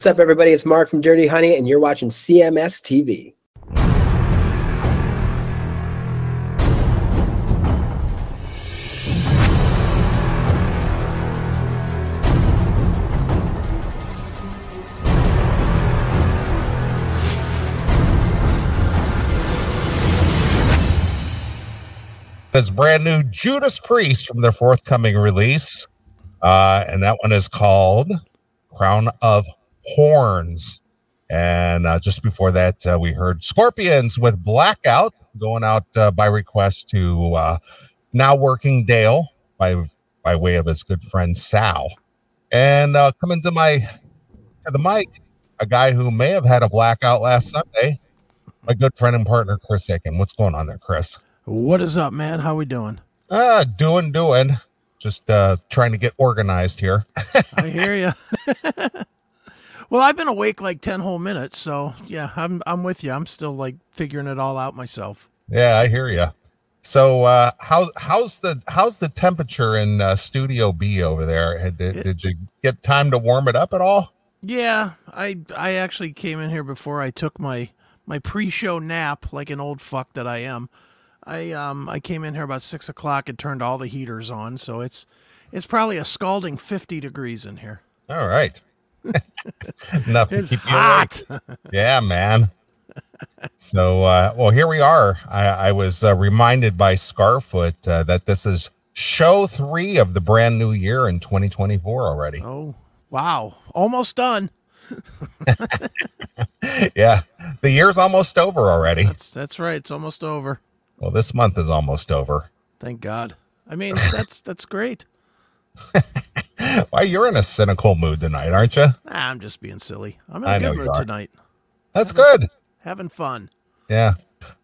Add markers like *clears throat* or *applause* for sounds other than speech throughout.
What's up, everybody? It's Marc from Dirty Honey, and you're watching CMS TV. This brand new Judas Priest from their forthcoming release. Uh, and that one is called Crown of Horns. And uh, just before that, uh, we heard Scorpions with Blackout going out uh, by request to uh, now working Dale by by way of his good friend Sal. And uh, coming to my to the mic, a guy who may have had a blackout last Sunday, my good friend and partner Chris Aiken. What's going on there, Chris? What is up, man? How we doing? Uh, doing, doing. Just uh, trying to get organized here. I hear you. *laughs* *laughs* well, I've been awake like ten whole minutes, so yeah, I'm I'm with you. I'm still like figuring it all out myself. Yeah, I hear you. So, uh, how's how's the how's the temperature in uh, Studio B over there? Did, It- did you get time to warm it up at all? Yeah, I I actually came in here before I took my my pre-show nap, like an old fuck that I am. I um I came in here about six o'clock and turned all the heaters on, so it's it's probably a scalding fifty degrees in here. All right. *laughs* Enough to It's keep you hot. awake. *laughs* Yeah, man. So, uh, well, here we are. I, I was uh, reminded by Scarfoot uh, that this is show three of the brand new year in 2024 already. Oh wow, almost done. *laughs* Yeah, the year's almost over already. That's that's right. It's almost over. Well, this month is almost over. Thank God. I mean, that's that's great. *laughs* Why, you're in a cynical mood tonight, aren't you? Nah, I'm just being silly. I'm in I a know good mood tonight. That's good. Having fun. Yeah.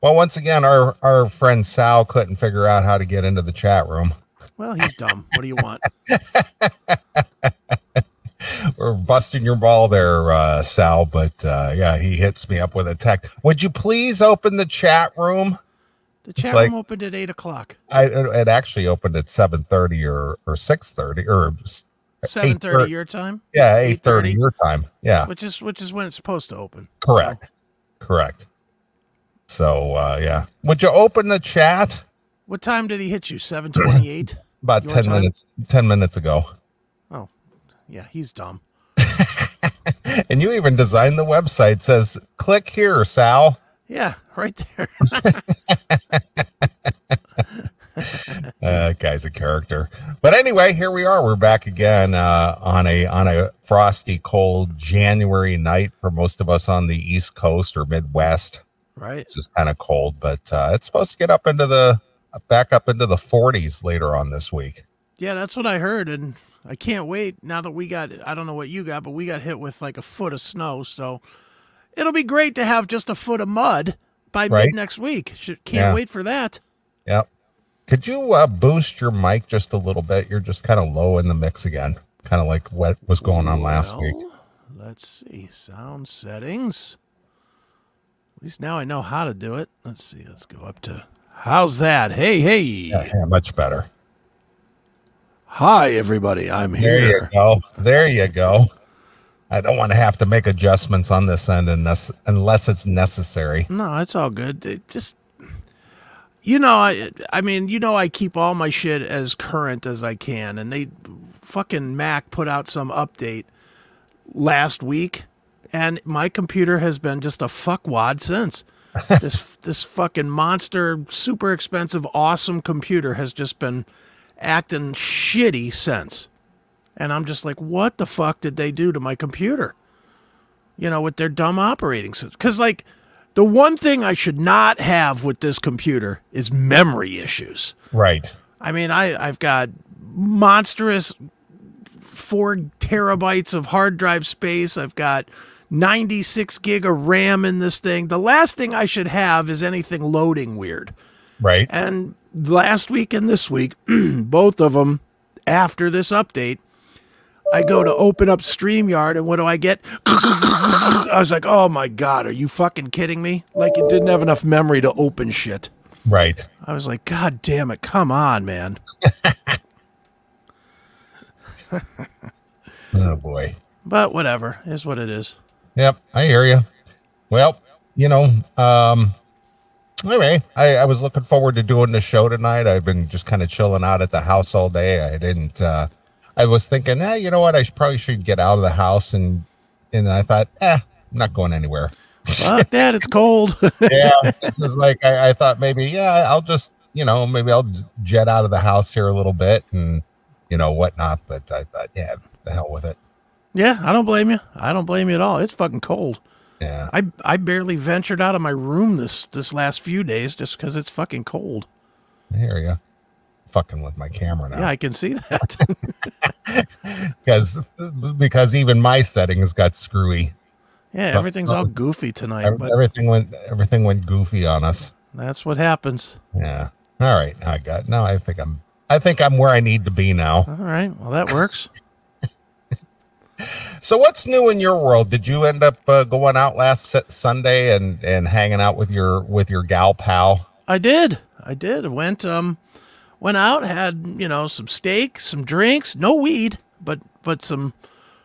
Well, once again, our our friend Sal couldn't figure out how to get into the chat room. Well, he's dumb. What do you want? *laughs* We're busting your ball there, uh, Sal. But uh, yeah, he hits me up with a text. Would you please open the chat room? The chat like- room opened at eight o'clock. I it it actually opened at seven thirty or or six thirty or Seven thirty 8:30. your time, yeah eight thirty 8:30? your time. Yeah, which is which is when it's supposed to open. correct, correct. So uh, yeah, would you open the chat What time did he hit you? Seven twenty-eight. *coughs* about Your ten time? minutes ten minutes ago? oh, yeah, he's dumb. *laughs* And you even designed the website. Says click here, Sal. Yeah, right there. *laughs* *laughs* Uh, guy's a character. But anyway, here we are. We're back again uh, on a on a frosty, cold January night for most of us on the East Coast or Midwest. right. It's just kind of cold, but uh, it's supposed to get up into the back up into the 40s later on this week. Yeah, that's what I heard, and I can't wait. Now that we got, I don't know what you got, but we got hit with like a foot of snow, so it'll be great to have just a foot of mud by Right. mid next week. Should, can't Yeah. wait for that. Yep. Could you uh, boost your mic just a little bit? You're just kind of low in the mix again, kind of like what was going on last week. Let's see. Sound settings. At least now I know how to do it. Let's see. Let's go up to. How's that? Hey, hey. Yeah, yeah, much better. Hi, everybody. I'm here. There you go. There you go. I don't want to have to make adjustments on this end unless, unless it's necessary. No, it's all good. It just. You know, I I mean, you know I keep all my shit as current as I can and they fucking Mac put out some update last week and my computer has been just a fuckwad since. *laughs* this this fucking monster super expensive awesome computer has just been acting shitty since. And I'm just like, what the fuck did they do to my computer? You know, with their dumb operating system. Cuz like the one thing I should not have with this computer is memory issues. Right. I mean, I, I've got monstrous four terabytes of hard drive space. I've got 96 gig of RAM in this thing. The last thing I should have is anything loading weird. Right. And last week and this week, *clears throat* both of them, after this update, I go to open up StreamYard, and what do I get? *laughs* I was like, oh my God, are you fucking kidding me? Like, it didn't have enough memory to open shit. Right. I was like, God damn it, come on, man. *laughs* Oh boy. But whatever is what it is. Yep, I hear you. Well, you know, um, anyway, I, I was looking forward to doing the show tonight. I've been just kind of chilling out at the house all day. I didn't. uh I was thinking, eh, you know what? I should, probably should get out of the house, and and then I thought, eh, I'm not going anywhere. Fuck *laughs* that, it's cold. *laughs* yeah, this is like I, I thought maybe, yeah, I'll just, you know, maybe I'll jet out of the house here a little bit and you know whatnot. But I thought, yeah, the hell with it. yeah, I don't blame you. I don't blame you at all. It's fucking cold. Yeah, I I barely ventured out of my room this this last few days just because it's fucking cold. I hear you. Fucking with my camera now. Yeah, I can see that. *laughs* because because even my settings got screwy. yeah, So- everything's all goofy tonight, Everything went everything went goofy on us. that's what happens. Yeah. All right. I got now. I think I'm. I think I'm where I need to be now. All right, well that works. *laughs* So what's new in your world? Did you end up uh, going out last Sunday and and hanging out with your with your gal pal? I did. I did. I went um went out, had, you know, some steak, some drinks, no weed, but but some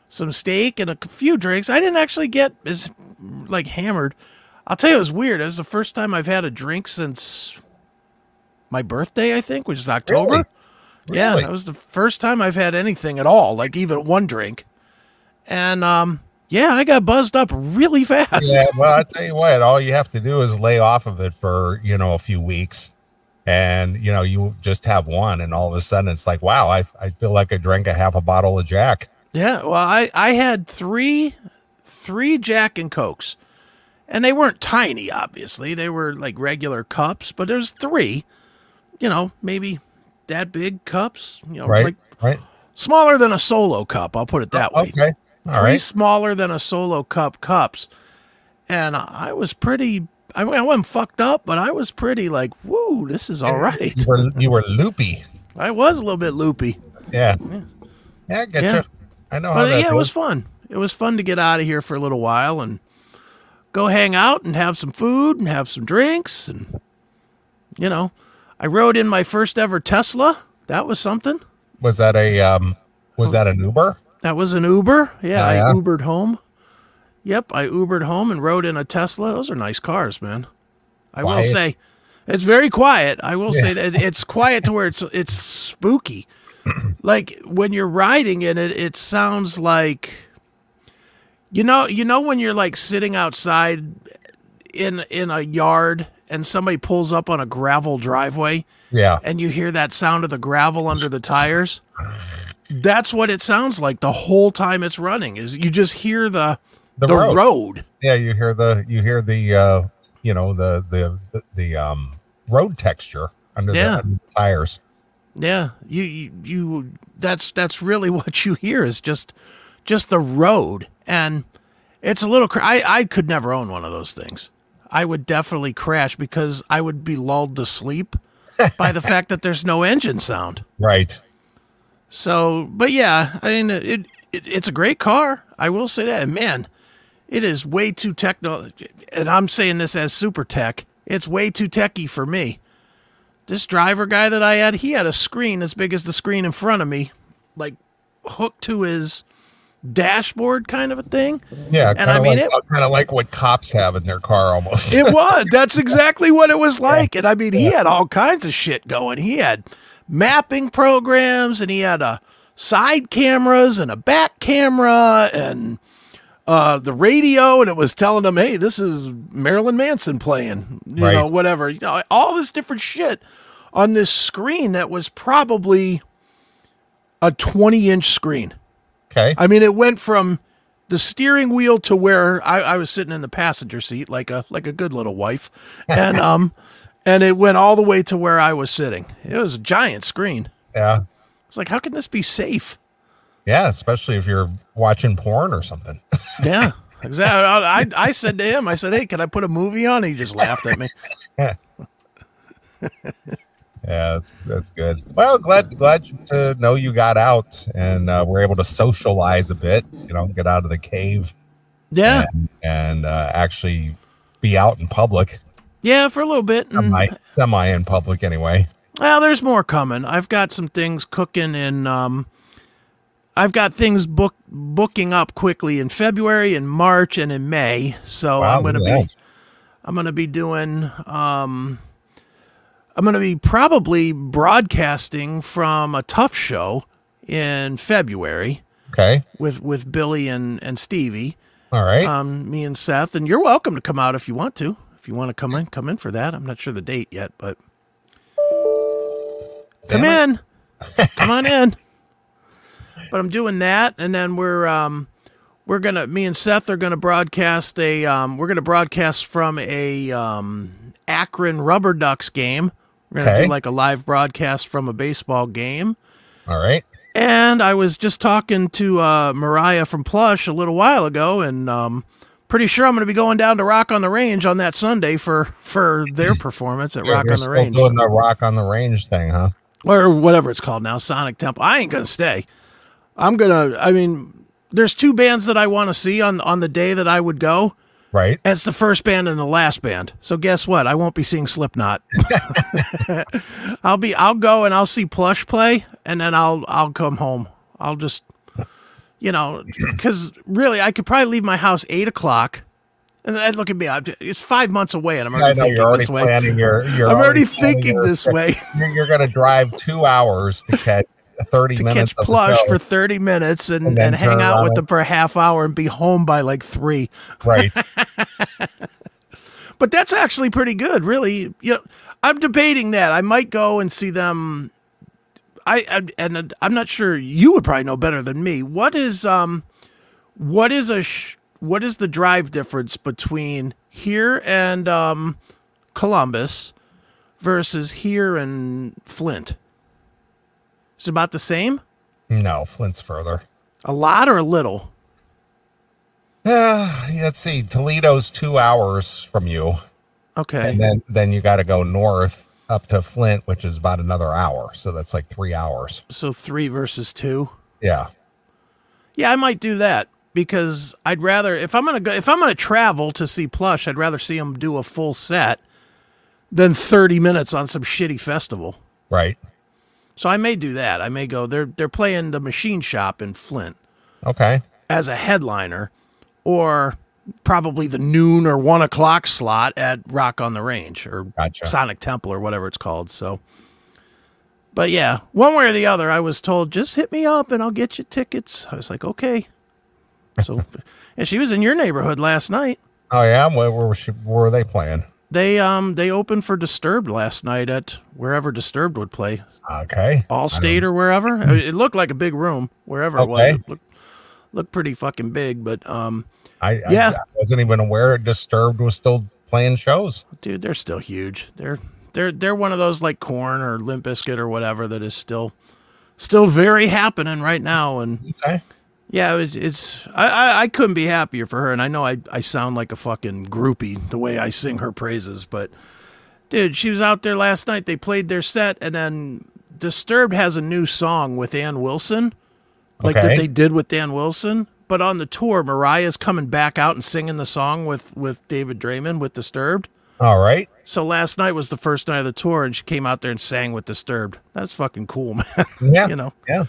some steak and a few drinks. I didn't actually get as like hammered. I'll tell you it was weird. It was the first time I've had a drink since my birthday, I think, which is October. Really? Yeah, Really? that was the first time I've had anything at all, like even one drink. And um yeah, I got buzzed up really *laughs* fast. Yeah. Well, I tell you what. All you have to do is lay off of it for you know a few weeks, and you know you just have one, and all of a sudden it's like, wow, I I feel like I drank a half a bottle of Jack. Yeah, well, I I had three three Jack and Cokes, and they weren't tiny. Obviously, they were like regular cups, but there's three. You know, maybe that big cups. You know, Right. like right. smaller than a solo cup. I'll put it that way. Okay. All three right. smaller than a solo cup cups, and I was pretty. I mean, I wasn't fucked up, but I was pretty like, woo, this is all right. You were you were loopy. I was a little bit loopy. Yeah. Yeah, I get Yeah. you. I know But yeah, it was fun. It was fun to get out of here for a little while and go hang out and have some food and have some drinks and you know, I rode in my first ever Tesla. That was something. Was that a um was that an Uber? That was an Uber. Yeah, Oh, I? Ubered home. Yep, I Ubered home and rode in a Tesla. Those are nice cars, man. I will say it's very quiet. I will Yeah. say that it's quiet to where it's it's spooky. *clears throat* like when you're riding in it, it sounds like you know, you know when you're like sitting outside in in a yard and somebody pulls up on a gravel driveway Yeah. and you hear that sound of the gravel under the tires that's what it sounds like the whole time it's running is you just hear the The the, road. road. Yeah, you hear the you hear the uh you know the the the, the um road texture under, Yeah. the, under the tires. yeah you, you you that's that's really *laughs* what you hear is just just the road and it's a little cr- I I could never own one of those things I would definitely crash because I would be lulled to sleep *laughs* by the fact that there's no engine sound Right. So, but yeah, I mean, it, it it's a great car. I will say that. And man, it is way too techno. And I'm saying this as super tech. It's way too techy for me. This driver guy that I had, he had a screen as big as the screen in front of me, like hooked to his dashboard, kind of a thing. Yeah, And I mean, like, it- kind of like what cops have in their car almost. It *laughs* was. That's exactly what it was like. And I mean, he had all kinds of shit going. He had mapping programs and he had a side cameras and a back camera and uh, the radio and it was telling them, hey, this is Marilyn Manson playing, you know, Right. whatever. You know, all this different shit on this screen that was probably a 20 inch screen. okay. I mean, it went from the steering wheel to where I, I was sitting in the passenger seat like a like a good little wife, and *laughs* um, and it went all the way to where I was sitting. It was a giant screen. Yeah. It's like, how can this be safe? Yeah, especially if you're watching porn or something. *laughs* Yeah, exactly. I, I said to him, I said, hey, can I put a movie on? He just laughed at me. *laughs* *laughs* Yeah, that's that's good. Well, glad glad to know you got out and uh, we're able to socialize a bit. You know, get out of the cave Yeah, and, and uh, actually be out in public, yeah, for a little bit. semi semi in public anyway. Well, there's more coming. I've got some things cooking in um I've got things book booking up quickly in February, and March, and in May. So Wow, I'm gonna be. I'm gonna be doing um I'm gonna be probably broadcasting from a tough show in February Okay. with with Billy and and Stevie. All right. um, me and Seth, and you're welcome to come out if you want to. If you want to come in, come in for that. I'm not sure the date yet, but come Damn in, come on in. *laughs* But I'm doing that, and then we're um, we're gonna. Me and Seth are gonna broadcast a. Um, we're gonna broadcast from a um, Akron Rubber Ducks game. We're gonna Okay. do like a live broadcast from a baseball game. All right. And I was just talking to uh, Moriah from Plush a little while ago, and um, pretty sure I'm going to be going down to Rock on the Range on that Sunday for for their *laughs* performance at You're, Rock on the still Range, doing the rock on the range thing, huh? or whatever it's called now, Sonic Temple. I ain't going to stay. I'm gonna. I mean, there's two bands that I want to see on on the day that I would go. Right. And it's the first band and the last band. So guess what? I won't be seeing Slipknot. *laughs* *laughs* I'll be I'll go and I'll see Plush play and then I'll I'll come home. I'll just you know, *laughs* because really I could probably leave my house eight o'clock. And then look at me, I'm, it's five months away, and I'm already know, thinking already this way. Your, I'm already planning thinking your- this way You're, you're going to drive two hours to catch 30 to minutes catch Plush for 30 minutes and, And and, hang out with them for a half hour and be home by like three. Right. *laughs* But that's actually pretty good, really. You know, I'm debating that. I might go and see them. I, I and I'm not sure. You would probably know better than me. What is um, what is a sh- what is the drive difference between here and um, Columbus versus here and Flint? Is it about the same? No, Flint's further. A lot or a little? Uh, let's see. Toledo's two hours from you. Okay. And then, then you got to go north up to Flint, which is about another hour. So that's like three hours. So three versus two. Yeah. Yeah, I might do that because I'd rather if I'm gonna go if I'm gonna travel to see Plush, I'd rather see them do a full set than 30 minutes on some shitty festival. Right. So I may do that. I may go. They're they're playing the Machine Shop in Flint Okay. as a headliner, or probably the noon or one o'clock slot at Rock on the Range or Gotcha. Sonic Temple or whatever it's called. So, but yeah, one way or the other, I was told just hit me up and I'll get you tickets. I was like, okay. So, *laughs* and she was in your neighborhood last night. Oh, yeah. Where, where, was she, where were they playing? They um they opened for Disturbed last night at wherever Disturbed would play, Okay. Allstate or wherever. I mean, it looked like a big room wherever it was. Okay. It looked, looked pretty fucking big, but um, I, I- Yeah. I, wasn't even aware Disturbed was still playing shows. dude, they're still huge. They're they're they're one of those like Korn or Limp Bizkit or whatever that is still still very happening right now. And Okay. Yeah, it's, it's I, I I couldn't be happier for her. And I know I I sound like a fucking groupie the way I sing her praises, but dude, she was out there last night. They played their set, and then Disturbed has a new song with Ann Wilson, like that they did with Ann Wilson. But on the tour, Moriah's coming back out and singing the song with with David Draiman with Disturbed. All right. So last night was the first night of the tour, and she came out there and sang with Disturbed. That's fucking cool, *laughs* man. Yeah. you know, Yeah.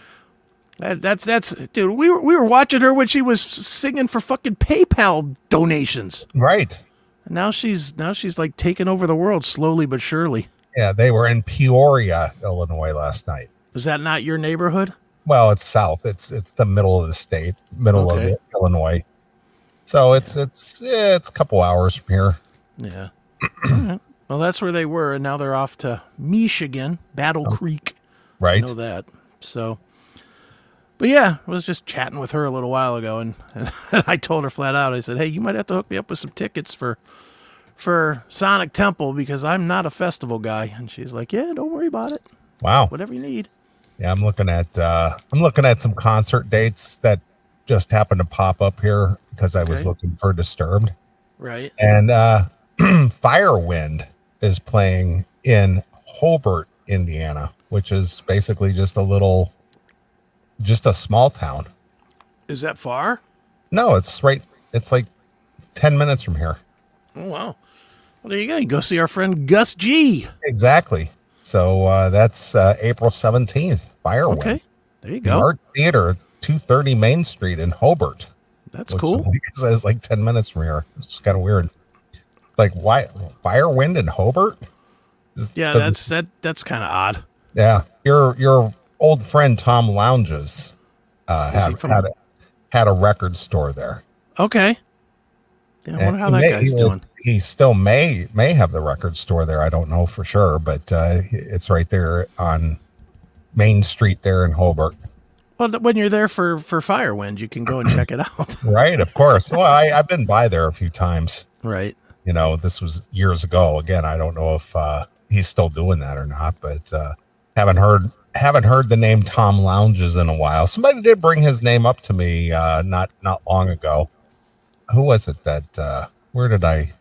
That, that's that's dude. We were we were watching her when she was singing for fucking PayPal donations. Right. And now she's now she's like taking over the world slowly but surely. Yeah. They were in Peoria, Illinois last night. Is that not your neighborhood? Well, it's south. It's it's the middle of the state, middle Okay. of Illinois. So it's it's yeah, it's a couple hours from here. Yeah. *clears throat* Right. Well, that's where they were, and now they're off to Michigan, Battle oh. Creek. Right. I know that. So, but yeah, I was just chatting with her a little while ago, and, *laughs* and I told her flat out. I said, "Hey, you might have to hook me up with some tickets for for Sonic Temple because I'm not a festival guy." And she's like, "Yeah, don't worry about it. Wow. Whatever you need." Yeah, I'm looking at uh I'm looking at some concert dates that just happened to pop up here because I was looking for Disturbed. Right. And uh *clears throat* Firewind is playing in Hobart, Indiana, which is basically just a little just a small town. Is that far? No, it's right it's like 10 minutes from here. Oh wow. Well, there you go. You go see our friend Gus G. Exactly. So uh that's uh April 17th. Firewind. Okay. There you The go. Art Theater. 230 Main Street in Hobart. That's cool. is like- It like 10 minutes from here. It's kind of weird. Like, why Firewind in Hobart? This Yeah, that's that. That's kind of odd. yeah. Your your old friend Tom Lounges uh, had, from- had, a, had a record store there. Okay. Yeah, I wonder how that may- guy's he doing. was- He still may may have the record store there. I don't know for sure, but uh, it's right there on Main Street there in Hobart. Well, when you're there for for Firewind, you can go and check it out. *laughs* Right, of course. Well, I, I've been by there a few times. right. You know, this was years ago. Again, I don't know if uh, he's still doing that or not, but uh, haven't heard haven't heard the name Tom Lounges in a while. Somebody did bring his name up to me uh, not not long ago. Who was it that? Uh, where did I?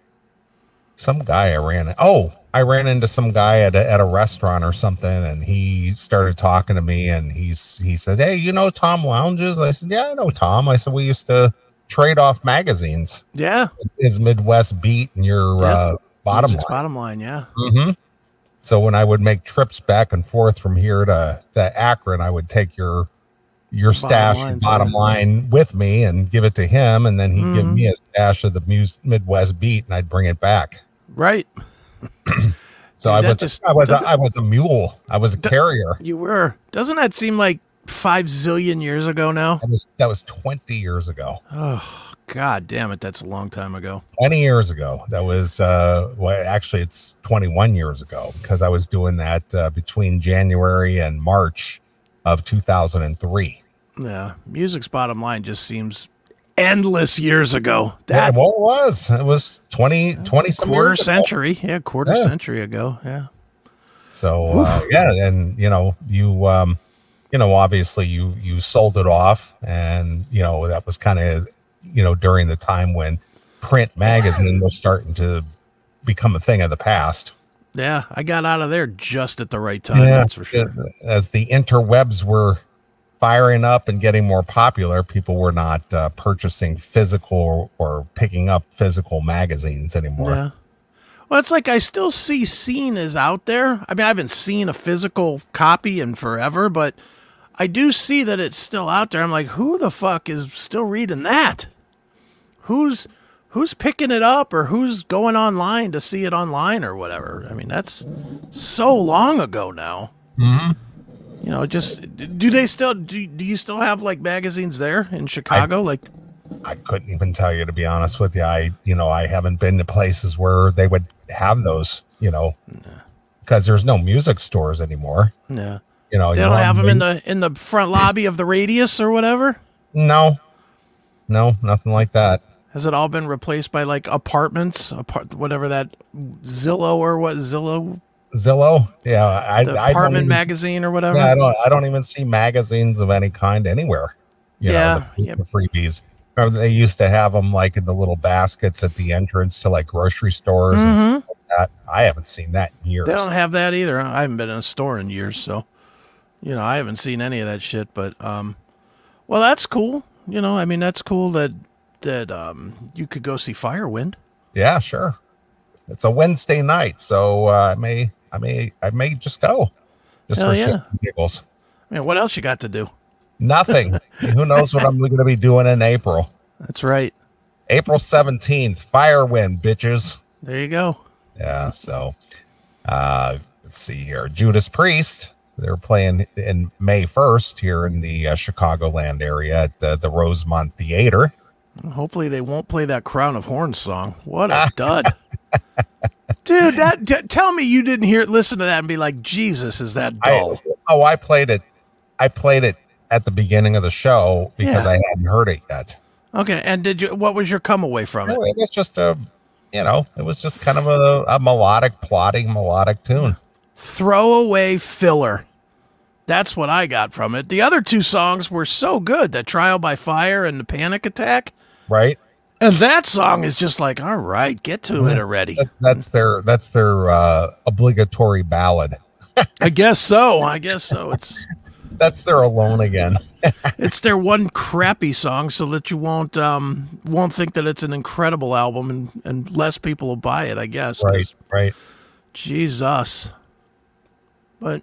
Some guy I ran. Oh, I ran into some guy at a, at a restaurant or something, and he started talking to me, and he's he said, "Hey, you know Tom Lounges?" I said, "Yeah, I know Tom." I said, "We used to trade off magazines." Yeah. His Midwest beat and your Yeah. uh, bottom line. Bottom line. Yeah. hmm So when I would make trips back and forth from here to, to Akron, I would take your your stash line, bottom line with me and give it to him, and then he'd give Mhm. me a stash of the Mus- Midwest beat, and I'd bring it back. Right. *clears throat* So Dude, I was I was a, I was a mule. I was a carrier. You were. Doesn't that seem like five zillion years ago now? That was that was twenty years ago. Oh, god damn it. That's a long time ago. 20 years ago. That was, uh, well, actually, it's 21 years ago because I was doing that uh, between January and March of 2003. Yeah. Music's bottom line just seems endless years ago. Yeah, That well, it was. It was 20, 20 some quarter years ago. century. Yeah. Quarter Yeah. century ago. Yeah. So, uh, yeah. And, you know, you, um, you know, obviously you, you sold it off and, you know, that was kind of, you know, during the time when print magazine was starting to become a thing of the past. Yeah. I got out of there just at the right time. Yeah, That's for sure. As the interwebs were firing up and getting more popular, people were not uh, purchasing physical or picking up physical magazines anymore. Yeah. Well, it's like I still see Scene is out there. I mean, I haven't seen a physical copy in forever, but I do see that it's still out there. I'm like, who the fuck is still reading that? Who's who's picking it up or who's going online to see it online or whatever? I mean, that's so long ago now. Mhm. You know, just do they still do, do you still have like magazines there in Chicago? like I couldn't even tell you to be honest with you. I, you know, I haven't been to places where they would have those, you know, because there's no music stores anymore. yeah. You know, They you don't have them in the in the front lobby of the Radius or whatever. no, no, nothing like that. Has it all been replaced by like apartments, apart whatever that Zillow or what Zillow, Zillow, yeah, I, the I apartment even- magazine or whatever? Yeah, I don't. I don't even see magazines of any kind anywhere. You Yeah, know, the, yeah. the freebies. Remember they used to have them like in the little baskets at the entrance to like grocery stores and stuff like that. I haven't seen that in years. Mm-hmm. They don't have that either. I haven't been in a store in years, so you know I haven't seen any of that shit. But um, well, that's cool. You know, I mean that's cool that that um you could go see Firewind. Yeah, sure. It's a Wednesday night, so uh, I may, I may, I may just go, just Hell for yeah. giggles. I mean, what else you got to do? Nothing. *laughs* Who knows what I'm going to be doing in April? That's right. April seventeenth, Firewind, bitches. There you go. Yeah, so uh let's see here. Judas Priest. They're playing in May 1st here in the uh, Chicagoland area at uh, the Rosemont Theater. Hopefully they won't play that Crown of Horns song. What a ah. dud. *laughs* Dude, that t- tell me you didn't hear listen to that and be like, "Jesus, is that dull?" I, oh, I played it. I played it at the beginning of the show because Yeah. I hadn't heard it yet. okay, and did you what was your come away from it? No, it was just a, you know, it was just kind of a, a melodic, plotting, melodic tune. Throwaway filler. That's what I got from it. The other two songs were so good, that Trial by Fire and the Panic Attack. Right? And that song is just like, all right, get to it already. That, that's their that's their uh, obligatory ballad. I guess so. I guess so. It's *laughs* That's their alone again. *laughs* it's their one crappy song so that you won't um won't think that it's an incredible album and and less people will buy it, I guess. Right, right. Jesus. But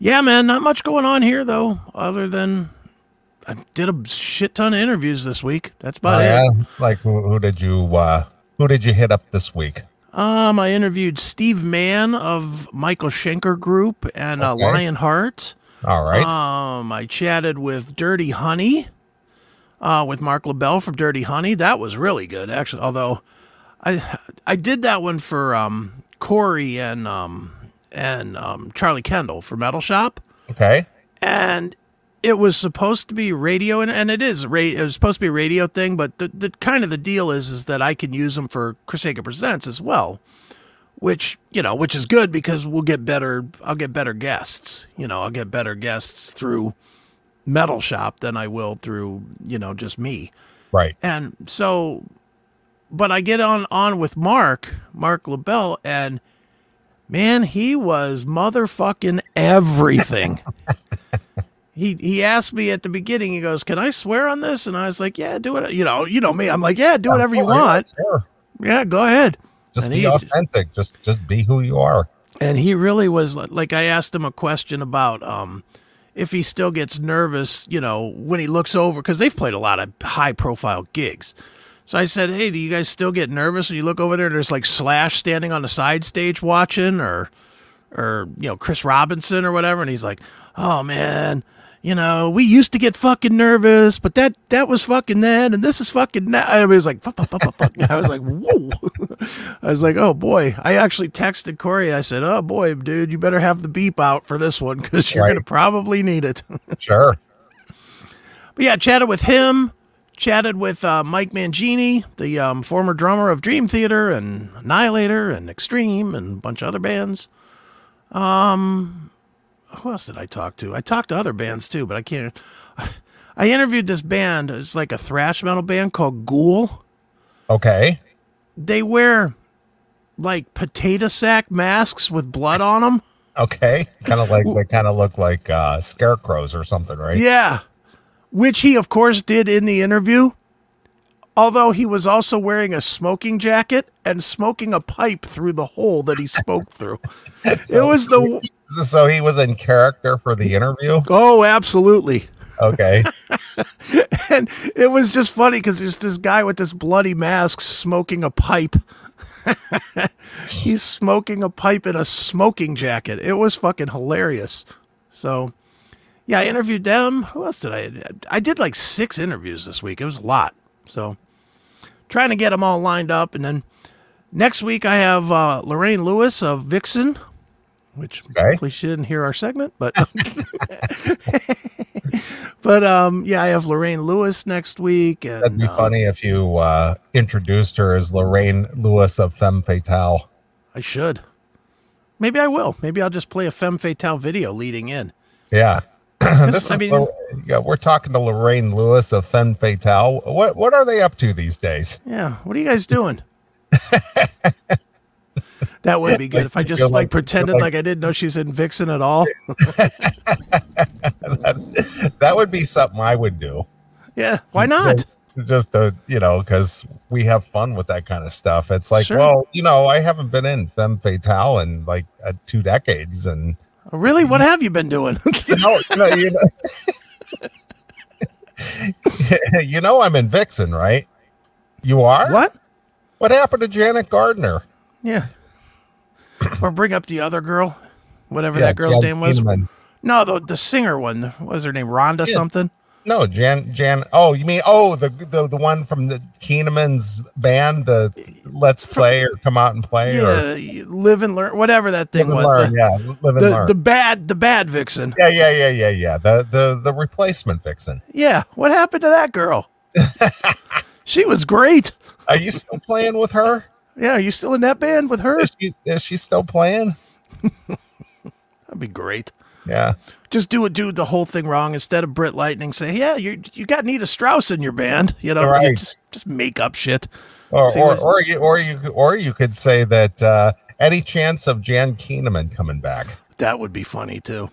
yeah, man, not much going on here though, other than I did a shit ton of interviews this week. That's about Oh, it. yeah? Like who, who did you uh who did you hit up this week? Um, I interviewed Steve Mann of Michael Schenker Group and uh, Okay. Lionheart. All right. Um, I chatted with Dirty Honey, uh, with Marc LaBelle from Dirty Honey. That was really good, actually. Although, I I did that one for um Corey and um and um Charlie Kendall for Metal Shop, okay. and it was supposed to be radio, and, and it is ra- it was supposed to be a radio thing. But the the kind of the deal is is that I can use them for Crusader Presents as well which you know which is good because we'll get better i'll get better guests you know i'll get better guests through metal shop than i will through you know just me Right. and so but i get on on with mark marc labelle and man he was motherfucking everything *laughs* he he asked me at the beginning he goes can i swear on this? And i was like yeah do it you know you know me i'm like yeah do whatever you Oh, want. yeah go ahead. Just And be he- authentic. Just just be who you are. and he really was li- like i asked him a question about um if he still gets nervous you know when he looks over because they've played a lot of high profile gigs. So i said hey do you guys still get nervous when you look over there and there's like slash standing on the side stage watching or or you know chris robinson or whatever? And he's like oh man you know, we used to get fucking nervous, but that that was fucking then, and this is fucking now. I was like, fuck, fuck, fuck, fuck, fuck. I was like, whoa. *laughs* I was like, oh boy. I actually texted Corey. I said, oh boy, dude, you better have the beep out for this one because you're Right. gonna probably need it. *laughs* Sure. But yeah, chatted with him, chatted with uh, Mike Mangini, the um, former drummer of Dream Theater and Annihilator and Extreme and a bunch of other bands. Um, who else did I talk to? I talked to other bands too, but I can't. I interviewed this band. It's like a thrash metal band called Ghoul. Okay. They wear like potato sack masks with blood on them. Okay. Kind of like they kind of look like uh scarecrows or something, right? Yeah. Which he, of course, did in the interview. Although he was also wearing a smoking jacket and smoking a pipe through the hole that he smoked through. *laughs* it was the. So he was in character for the interview. Oh, absolutely. Okay. *laughs* And it was just funny because there's this guy with this bloody mask smoking a pipe. *laughs* He's smoking a pipe in a smoking jacket. It was fucking hilarious. So, yeah, I interviewed them. Who else did I? I did like six interviews this week. It was a lot. So, trying to get them all lined up. And then next week, I have uh, Lorraine Lewis of Vixen, which Okay. hopefully she didn't hear our segment, but. *laughs* But um, yeah, I have Lorraine Lewis next week, and That'd be um, funny if you uh introduced her as Lorraine Lewis of Femme Fatale. I should. Maybe I will. Maybe I'll just play a femme fatale video leading in. Yeah. *clears throat* this I is mean- yeah, we're talking to Lorraine Lewis of Femme Fatale. What what are they up to these days? Yeah. What are you guys doing? *laughs* that would be good if I *laughs* just like, like- pretended like, like- I didn't know she's in Vixen at all. *laughs* That would be something I would do. yeah. Why not? Just to, you know, because we have fun with that kind of stuff. It's like, Sure. well, you know, I haven't been in Femme Fatale in like uh, two decades, and Oh, really? What have you been doing? *laughs* you know, you know, you know, you know, I'm in Vixen, right? You are. what? What happened to Janet Gardner? Yeah. Or bring up the other girl, whatever Yeah, that girl's Jan name was. Tiedemann. No, the the singer one. What was her name? Rhonda Yeah. something. No, Jan Jan. Oh, you mean oh the the the one from the Kuehnemund's band, the Let's Play or Come Out and Play or Yeah, live and learn, whatever that thing was. Learn, the, yeah, live and the, learn. the bad, the bad vixen. yeah, yeah, yeah, yeah, yeah. The the the replacement vixen. Yeah, what happened to that girl? *laughs* she was great. Are you still playing with her? Yeah, are you still in that band with her? Is she is she still playing? *laughs* That'd be great. Yeah. Just do it, do the whole thing wrong instead of Britt Lightning. Say, yeah, you you got Nita Strauss in your band. You know, Right. just, just make up shit. Or See or, or you or you or you could say that uh any chance of Jan Kuehnemund coming back? That would be funny too.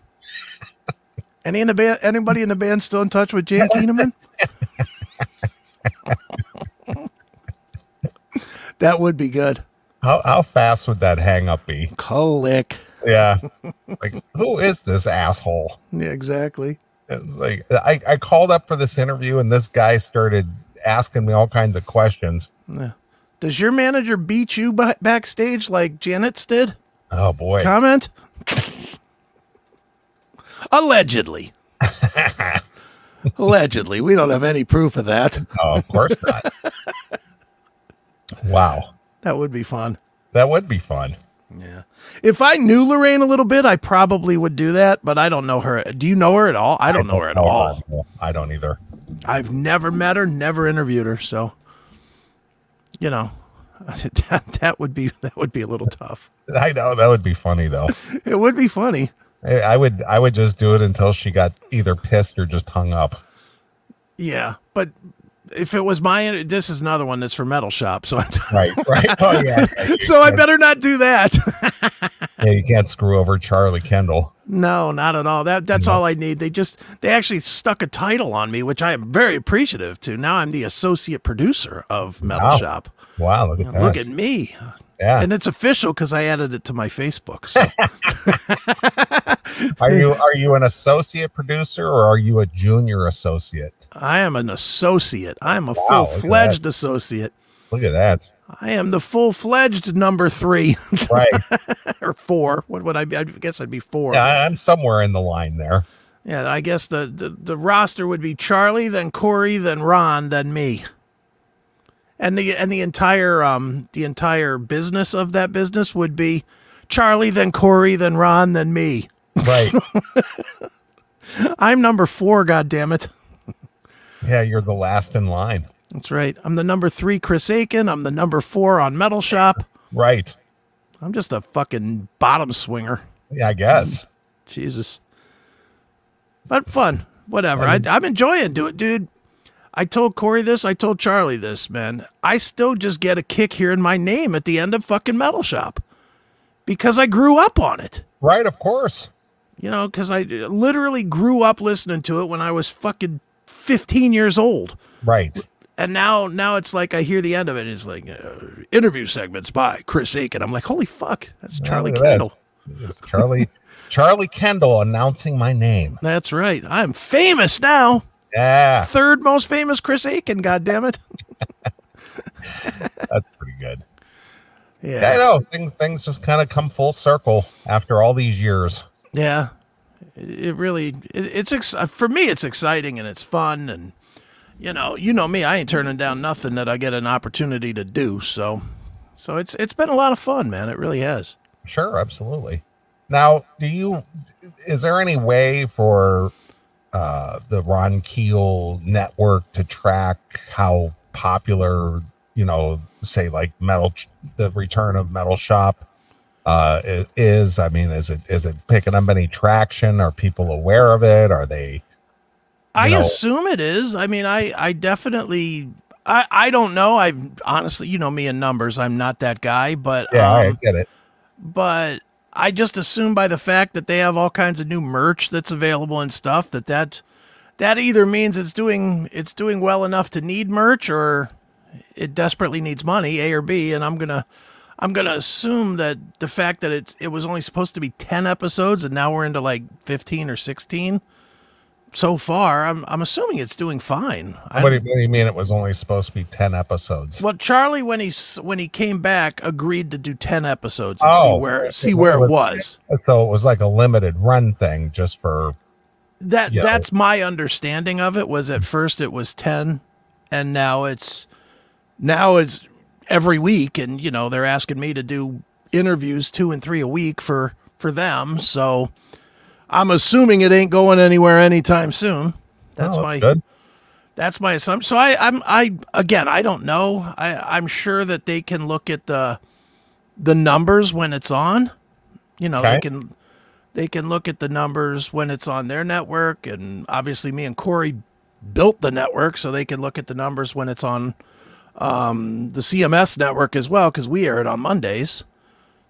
*laughs* Any in the band? Anybody in the band still in touch with Jan *laughs* Kuehnemund? That would be good. How how fast would that hang up be? Click. Yeah. like who is this asshole? Yeah, exactly. It's like I, I called up for this interview and this guy started asking me all kinds of questions. Yeah. Does your manager beat you ba- backstage like Janet's did? Oh boy. Comment. *laughs* Allegedly. *laughs* Allegedly. We don't have any proof of that. Oh, of course not. *laughs* wow. That would be fun. That would be fun. Yeah. If I knew Lorraine a little bit, I probably would do that, but I don't know her. Do you know her at all? I don't know her at all. I don't either. I've never met her, never interviewed her, so you know, *laughs* that, that would be that would be a little tough. *laughs* I know that would be funny though. *laughs* It would be funny. I I would I would just do it until she got either pissed or just hung up. Yeah, but if it was my this is another one that's for metal shop, so I, Right, right. Oh yeah. *laughs* yeah. so I better not do that. *laughs* Yeah, you can't screw over Charlie Kendall. no, not at all. That that's all I need. They just they actually stuck a title on me, which I am very appreciative to. Now I'm the associate producer of Metal Wow. Shop. Wow, look at that. Look at me. yeah. And it's official because I added it to my Facebook. So. *laughs* Are you are you an associate producer or are you a junior associate? I am an associate. I am a Wow, full fledged associate. Look at that. I am the full fledged number three *laughs* Right. or four. What would I be? I guess I'd be four. yeah, I'm somewhere in the line there. Yeah, I guess the, the, the roster would be Charlie, then Corey, then Ron, then me. And the and the entire um the entire business of that business would be Charlie, then Corey, then Ron, then me. Right. *laughs* I'm number four, god damn it. Yeah, you're the last in line. That's right. I'm the number three Chris Aiken. I'm the number four on Metal Shop. Right. I'm just a fucking bottom swinger. Yeah, I guess. Jesus. But fun. Whatever. I, I'm enjoying do it, dude. I told Corey this. I told Charlie this, man. I still just get a kick hearing my name at the end of fucking Metal Shop because I grew up on it. Right, of course. You know, because I literally grew up listening to it when I was fucking 15 years old. Right. And now, now it's like I hear the end of it. It's like uh, interview segments by Chris Aiken. I'm like, holy fuck, that's Charlie that. Kendall. It's Charlie *laughs* Charlie Kendall announcing my name. That's right. I'm famous now. Yeah, Third most famous Chris Aiken. God damn it. *laughs* that's pretty good. Yeah. Yeah, I know things things just kind of come full circle after all these years. Yeah, it, really it, it's ex- uh, for me. It's exciting and it's fun and you know you know me. I ain't turning down nothing that I get an opportunity to do. So so it's it's been a lot of fun, man. It really has. Sure, absolutely. Now, do you is there any way for uh the Ron Keel network to track how popular, you know, say like metal the return of metal shop uh is i mean is it is it picking up any traction are people aware of it are they I know- assume it is. I mean, I I definitely. I, I don't know. I honestly, you know me in numbers. I'm not that guy, but yeah i um, get it but I just assume by the fact that they have all kinds of new merch that's available and stuff that that that either means it's doing it's doing well enough to need merch or it desperately needs money, A or B, and I'm gonna I'm gonna assume that the fact that it it was only supposed to be ten episodes and now we're into like fifteen or sixteen so far. I'm I'm assuming it's doing fine. What do, you, what do you mean it was only supposed to be 10 episodes well, Charlie, when he when he came back, agreed to do ten episodes and Oh, see where see where it was. so it was like a limited run thing just for That that's my understanding of it. Was at mm-hmm. first it was ten, and now it's now it's every week, and you know they're asking me to do interviews two and three a week for for them. So I'm assuming it ain't going anywhere anytime soon. That's Oh, my good that's my assumption. So I, I'm I again I don't know. I I'm sure that they can look at the the numbers when it's on. You know, they can they can look at the numbers when it's on their network, and obviously me and Corey built the network, so they can look at the numbers when it's on um, the CMS network as well, because we air it on Mondays,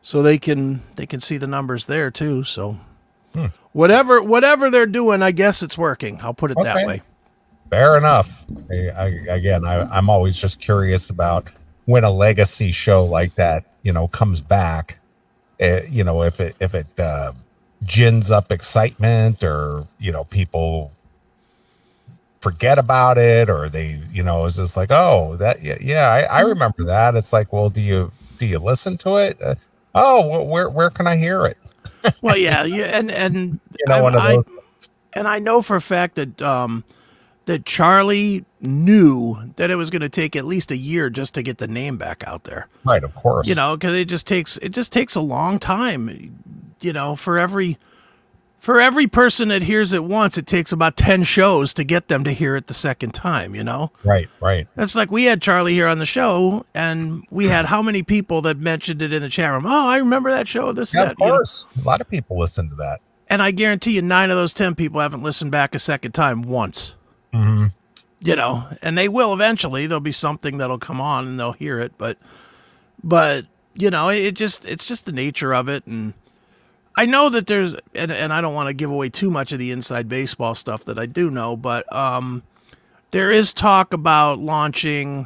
so they can they can see the numbers there too. So. Whatever, whatever they're doing, I guess it's working. I'll put it that way. Fair enough. I, I, again, I, I'm always just curious about when a legacy show like that, you know, comes back. eh, you know, if it if it uh, gins up excitement, or you know, people forget about it or they you know it's just like oh that yeah, yeah I, I remember that. It's like well do you do you listen to it? Uh, oh wh- where where can i hear it? Well, yeah, yeah, and and *laughs* you know I- one of I- and I know for a fact that um, that Charlie knew that it was going to take at least a year just to get the name back out there. right of course. You know, because it just takes it just takes a long time. You know, for every for every person that hears it once, it takes about ten shows to get them to hear it the second time. You know, right right that's like we had Charlie here on the show, and we had how many people that mentioned it in the chat room? Oh, I remember that show. This, yeah, that. of you know? course a lot of people listen to that and I guarantee you, nine of those ten people haven't listened back a second time once. hmm You know, and they will eventually. There'll be something that'll come on, and they'll hear it. But, but you know, it just it's just the nature of it, and I know that there's, and and I don't want to give away too much of the inside baseball stuff that I do know, but um, there is talk about launching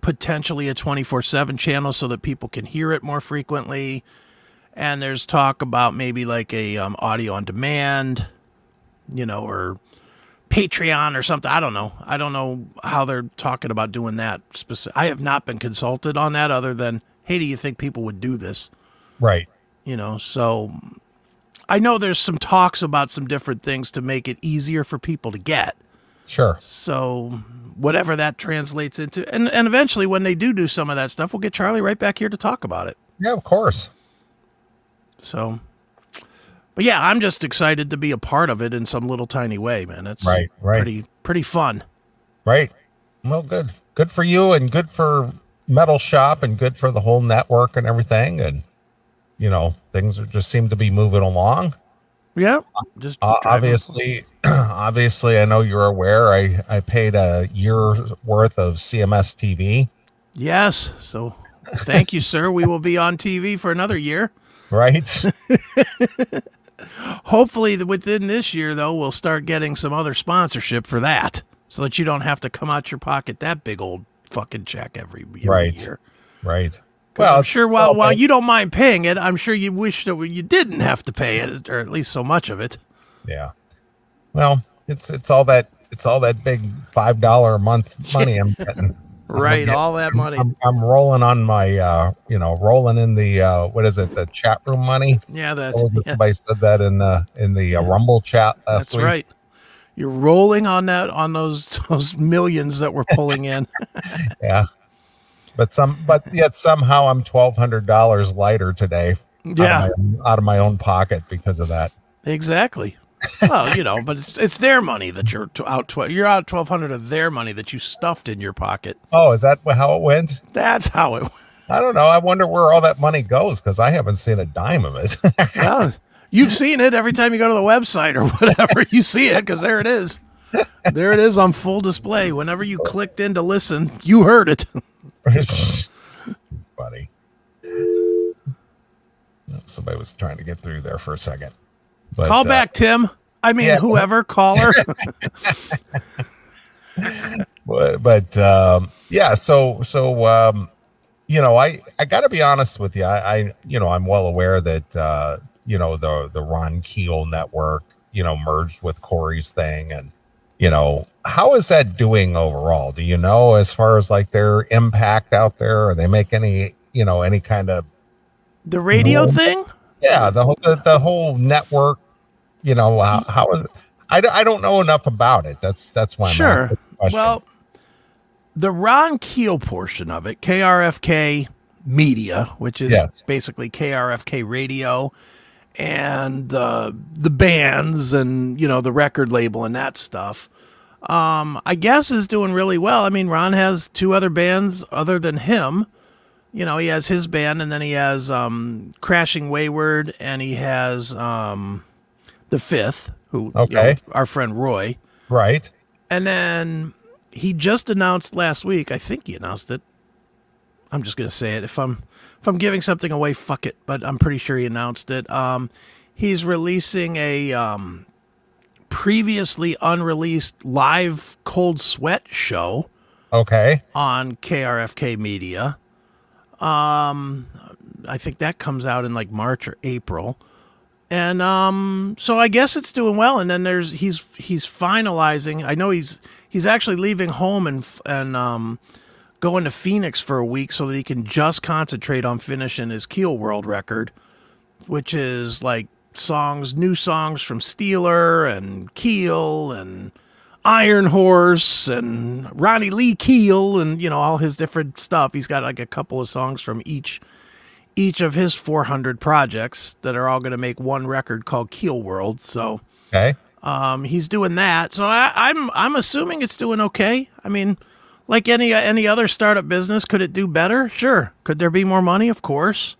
potentially a 24/7 channel so that people can hear it more frequently. And there's talk about maybe like a um, audio on demand you know or patreon or something. I don't know. I don't know how they're talking about doing that specific i have not been consulted on that other than hey do you think people would do this? Right you know so i know there's some talks about some different things to make it easier for people to get sure so whatever that translates into and, and eventually when they do do some of that stuff we'll get charlie right back here to talk about it yeah of course So, but yeah, I'm just excited to be a part of it in some little tiny way, man. It's Right, right. pretty pretty fun. Right. Well, good. Good for you and good for Metal Shop and good for the whole network and everything. And, you know, things are, just seem to be moving along. Yeah, just Uh, obviously, *clears throat* obviously, I know you're aware. I, I paid a year's worth of CMS TV, Yes. So, thank you, sir. We will be on TV for another year. right? *laughs* Hopefully, within this year, though, we'll start getting some other sponsorship for that, so that you don't have to come out your pocket that big old fucking check every, every Right. year. right. Well, I'm sure while while you don't mind paying it, I'm sure you wish that you didn't have to pay it, or at least so much of it. yeah. Well, it's it's all that it's all that big five dollar a month *laughs* money I'm getting. Right, get- all that money. I'm, I'm rolling on my uh you know rolling in the uh what is it the chat room money Yeah, that's What was it? yeah, Somebody said that in uh in the uh, Rumble chat last that's week. right. You're rolling on that on those *laughs* those millions that we're pulling in. *laughs* Yeah, but some but yet somehow I'm twelve hundred dollars lighter today. yeah, out of, my, out of my own pocket because of that. exactly. Well, you know, but it's it's their money that you're out. Tw- you're out twelve hundred of their money that you stuffed in your pocket. Oh, is that how it went? That's how it. Went. I don't know. I wonder where all that money goes because I haven't seen a dime of it. *laughs* Well, you've seen it every time you go to the website or *laughs* whatever. You see it because there it is. There it is on full display. Whenever you clicked in to listen, you heard it. *laughs* Buddy. Somebody was trying to get through there for a second. But, Call uh, back, Tim. I mean, yeah. whoever caller. *laughs* but, but um, yeah so so um, you know i i gotta be honest with you I, I you know i'm well aware that uh you know the the ron keel network you know merged with corey's thing and you know how is that doing overall do you know as far as like their impact out there or they make any you know any kind of the radio No. thing? yeah the whole the, the whole network you know how, how is I, I don't know enough about it that's that's why Sure. Well, the Ron Keel portion of it, KRFK Media, which is Yes. basically KRFK Radio, and uh, the bands and you know the record label and that stuff. Um, I guess is doing really well. I mean, Ron has two other bands other than him. You know, he has his band, and then he has um, Crashing Wayward, and he has um, the Fifth, who you know, Okay. our friend Roy. right And then he just announced last week. I think he announced it. I'm just gonna say it. If I'm if I'm giving something away, fuck it. But I'm pretty sure he announced it. Um, he's releasing a um, previously unreleased live cold sweat show okay on KRFK Media. Um, I think that comes out in like March or April. and um, so I guess it's doing well. And then there's he's he's finalizing. I know he's he's actually leaving home and and um, going to Phoenix for a week so that he can just concentrate on finishing his Keel World record, which is like songs, new songs from Steeler and Keel and Iron Horse and Ronnie Lee Keel and you know all his different stuff. He's got like a couple of songs from each each of his 400 projects that are all going to make one record called Keel World. So Okay. um, he's doing that. So I, I'm I'm assuming it's doing okay. I mean, like any any other startup business, could it do better? Sure. Could there be more money? Of course.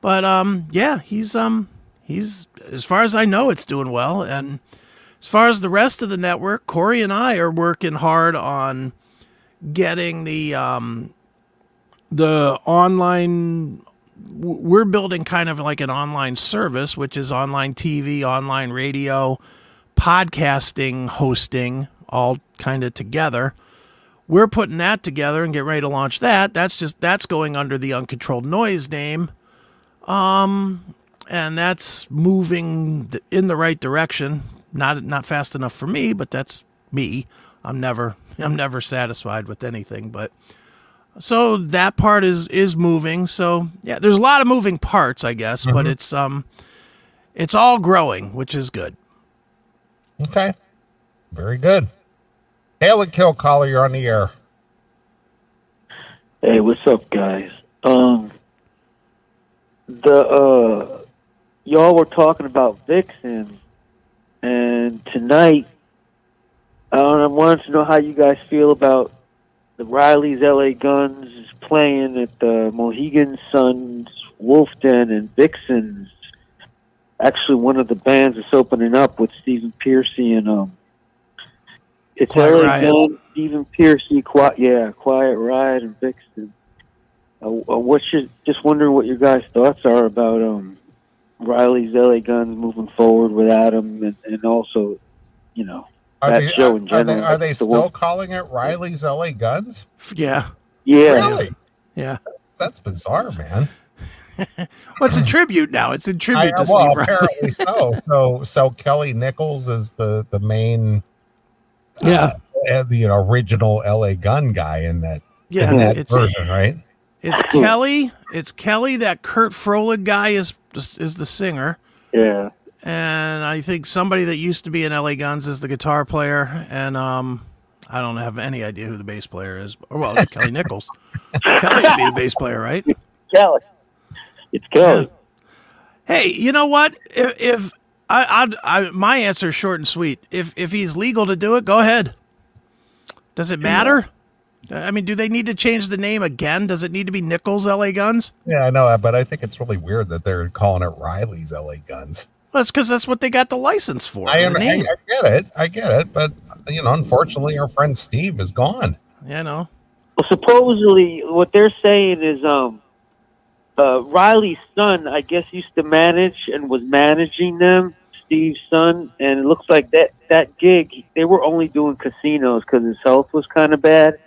But um, yeah, he's um he's as far as I know, it's doing well. And as far as the rest of the network, Corey and I are working hard on getting the um the online we're building kind of like an online service which is online TV, online radio, podcasting, hosting all kind of together. We're putting that together and getting ready to launch that. That's just that's going under the uncontrolled noise name. Um and that's moving in the right direction. Not not fast enough for me, but that's me. I'm never *laughs* I'm never satisfied with anything, but so that part is is moving. So yeah, there's a lot of moving parts, I guess, but it's um it's all growing, which is good. Okay. Very good. Hail and kill caller, you're on the air. Hey, what's up, guys? Um, the uh, y'all were talking about Vixen, and tonight, I wanted to know how you guys feel about the Riley's LA Guns playing at the Mohegan Suns Wolf Den and Vixen's. Actually, one of the bands that's opening up with Stephen Pearcy and um, it's Quiet LA Riot. Gun, Stephen Pearcy, Quiet, yeah, Quiet Riot and Vixen. Uh, uh, what's your, just wondering what your guys' thoughts are about um, Riley's LA Guns moving forward without Adam, and, and also, you know, Are That they, show in are they, general, are they the still one- calling it Riley's LA Guns? Yeah. yeah, Really? Yeah. That's, that's bizarre, man. *laughs* Well, it's a tribute now. It's a tribute to well, Steve apparently so. *laughs* So, so Kelly Nickels is the the main, Yeah. uh, the original LA Gun guy in that, Yeah. in that It's version, right? it's Kelly. It's Kelly. That Kurt Frohlich guy is is the singer. yeah. and I think somebody that used to be in LA Guns is the guitar player, and um, I don't have any idea who the bass player is. Or, well, it's Kelly Nickels. *laughs* Kelly would be the bass player, right? Kelly. It's Kelly. Hey, you know what? If, if I, I, I, my answer is short and sweet. If if he's legal to do it, go ahead. Does it matter? I mean, do they need to change the name again? Does it need to be Nickels LA Guns? Yeah, I know, but I think it's really weird that they're calling it Riley's LA Guns. Well, it's because that's what they got the license for. I, the I. I get it, I get it, but you know, unfortunately, our friend Steve is gone. you know. Well, supposedly, what they're saying is, um, uh, Riley's son, I guess, used to manage and was managing them. Steve's son, and it looks like that that gig they were only doing casinos because his health was kind of bad.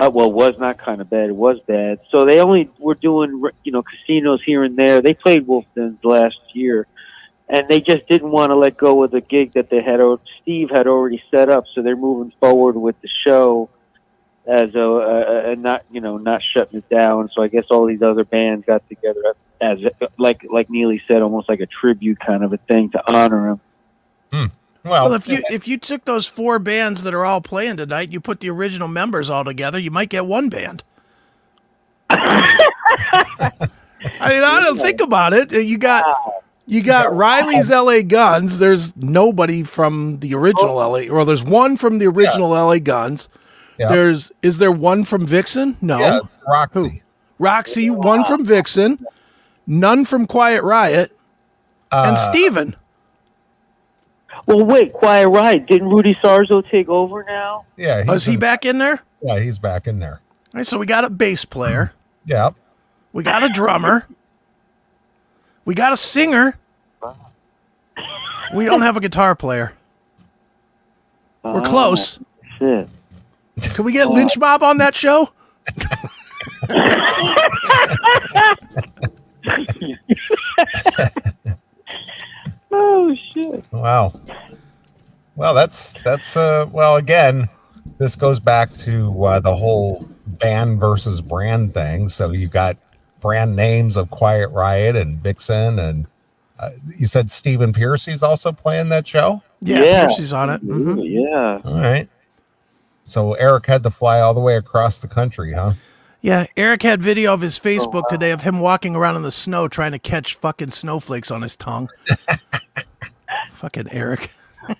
Uh, well, was not kind of bad; it was bad. So they only were doing, you know, casinos here and there. They played Wolfden's last year, and they just didn't want to let go of the gig that they had. Steve had already set up, so they're moving forward with the show as a, uh, and not you know not shutting it down. So I guess all these other bands got together as like like Neeley said, almost like a tribute kind of a thing to honor him. Well, Well, if you if you took those four bands that are all playing tonight, you put the original members all together, you might get one band. I mean, I don't think about it. You got you got Riley's L.A. Guns. There's nobody from the original L.A. Well, there's one from the original L.A. Guns. Yeah. There's is there one from Vixen? No. yeah, Roxy. Roxy, one from Vixen, none from Quiet Riot, and Uh, Steven. Well, wait, Quiet Riot. Didn't Rudy Sarzo take over now? yeah, Was he in- back in there? Yeah, he's back in there. All right, so we got a bass player. Yeah, We got a drummer. We got a singer. We don't have a guitar player. We're Oh, close. Shit. Can we get Lynch Mob on that show? *laughs* Wow. Well, that's that's uh well again, this goes back to uh, the whole band versus brand thing. So you've got brand names of Quiet Riot and Vixen, and uh, you said Stephen Pearcy's also playing that show. Yeah, Yeah. Pearcy's on it. Mhm. Yeah. All right. So Eric had to fly all the way across the country, huh? Yeah, Eric had video of his oh, Facebook wow. today of him walking around in the snow trying to catch fucking snowflakes on his tongue. *laughs* fucking Eric.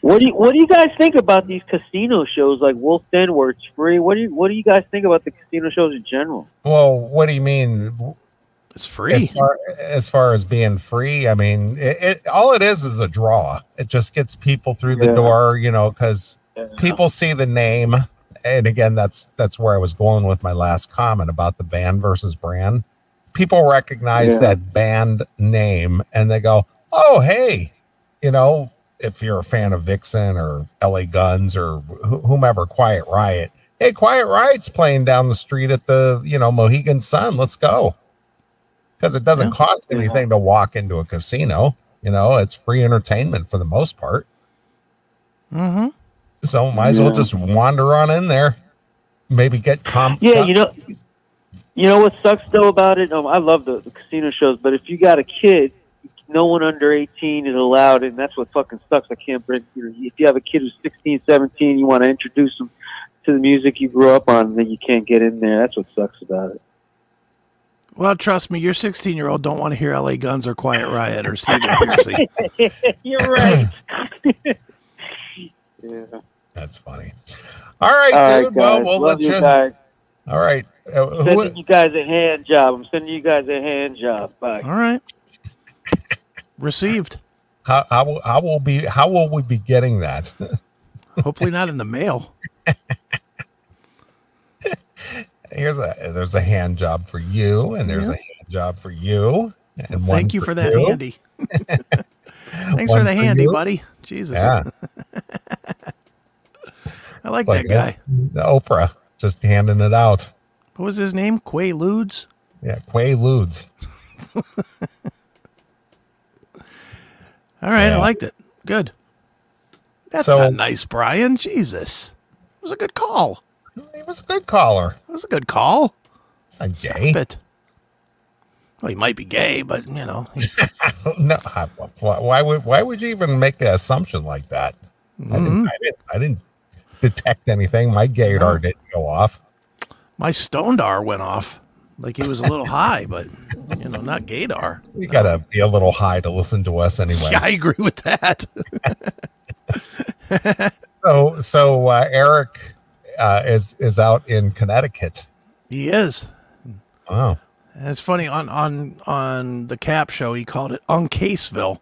What do you What do you guys think about these casino shows like Wolf Den, where it's free? What do you What do you guys think about the casino shows in general? Well, what do you mean? It's free. As far as far as being free, I mean, it, it all it is is a draw. It just gets people through the Yeah. door, you know, because people see the name, and again, that's that's where I was going with my last comment about the band versus brand. People recognize Yeah. that band name, and they go, "Oh, hey, you know." If you're a fan of Vixen or LA Guns or wh- whomever, Quiet Riot, hey, Quiet Riot's playing down the street at the you know Mohegan Sun. Let's go because it doesn't Yeah. cost anything to walk into a casino. You know, it's free entertainment for the most part. mm-hmm. So might as well just wander on in there. Maybe get com. Yeah, you know, you know what sucks though about it. Um, I love the, the casino shows, but if you got a kid, no one under eighteen is allowed, and that's what fucking sucks. I can't bring. You know, if you have a kid who's 16, 17, you want to introduce them to the music you grew up on, then you can't get in there. That's what sucks about it. Well, trust me, your 16 year old don't want to hear LA Guns or Quiet Riot or Stephen Pearcy. *laughs* You're right. *laughs* yeah. That's funny. All right, All right, dude. well, guys. we'll Love let you you. guys. All right. Uh, who, Sending you guys a hand job. I'm sending you guys a hand job. Bye. All right. Received. how, how, will- how will be? How will we be getting that? *laughs* Hopefully not in the mail. Here's a there's a hand job for you, and there's Yeah. a hand job for you, and one Thank you for that you. handy. *laughs* Thanks One for the for handy, you. buddy. Jesus. Yeah, *laughs* I like it's that guy. The Oprah just handing it out. What was his name? Quay Ludes? Yeah, Quaaludes. *laughs* All right, Yeah. I liked it. Good. That's So- not nice, Brian. Jesus. It was a good call. He was a good caller. It was a good call. It's not Stop gay. it. Well, he might be gay, but you know, he- *laughs* *laughs* no, why, why would why would you even make an assumption like that? I, Mhm. didn't, I didn't. I didn't detect anything. My gaydar didn't go off. my stonedar went off. Like he was a little high, but you know, not gaydar. You gotta be a little high to listen to us *laughs* anyway. Yeah, I agree with that. *laughs* So so uh, Eric uh, is is out in Connecticut. he is. Oh, And it's funny on on on the Cap show he called it Uncaseville,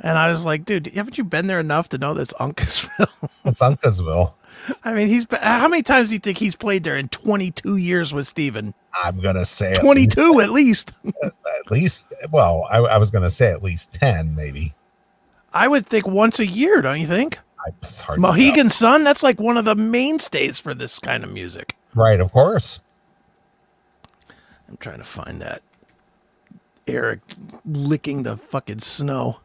and I was like, dude, haven't you been there enough to know that's Uncasville? it's Uncasville. *laughs* I mean, he's been, how many times do you think he's played there in 22 years with Steven? I'm gonna say 22 at least. least, *laughs* at least. Well, I, I was gonna say at least ten, maybe. I would think once a year, don't you think? I, it's hard. to. Mohegan Sun, that's like one of the mainstays for this kind of music. right? Of course. I'm trying to find that. Eric licking the fucking snow.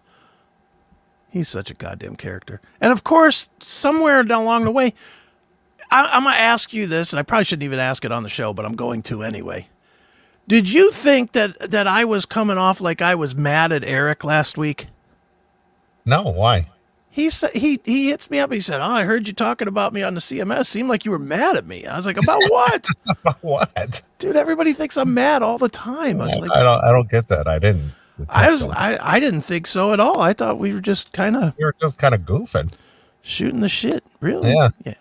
He's such a goddamn character. And of course, somewhere along the way, I, I'm going to ask you this, and I probably shouldn't even ask it on the show, but I'm going to anyway. Did you think that, that I was coming off like I was mad at Eric last week? No, why? He said he he hits me up. He said, "Oh, I heard you talking about me on the CMS. Seemed like you were mad at me." I was like, "About what, *laughs* what? dude? Everybody thinks I'm mad all the time." I was like, I don't. I don't get that. I didn't. I was them. I, I didn't think so at all. I thought we were just kind of we were just kind of goofing. shooting the shit. Really? Yeah. Yeah.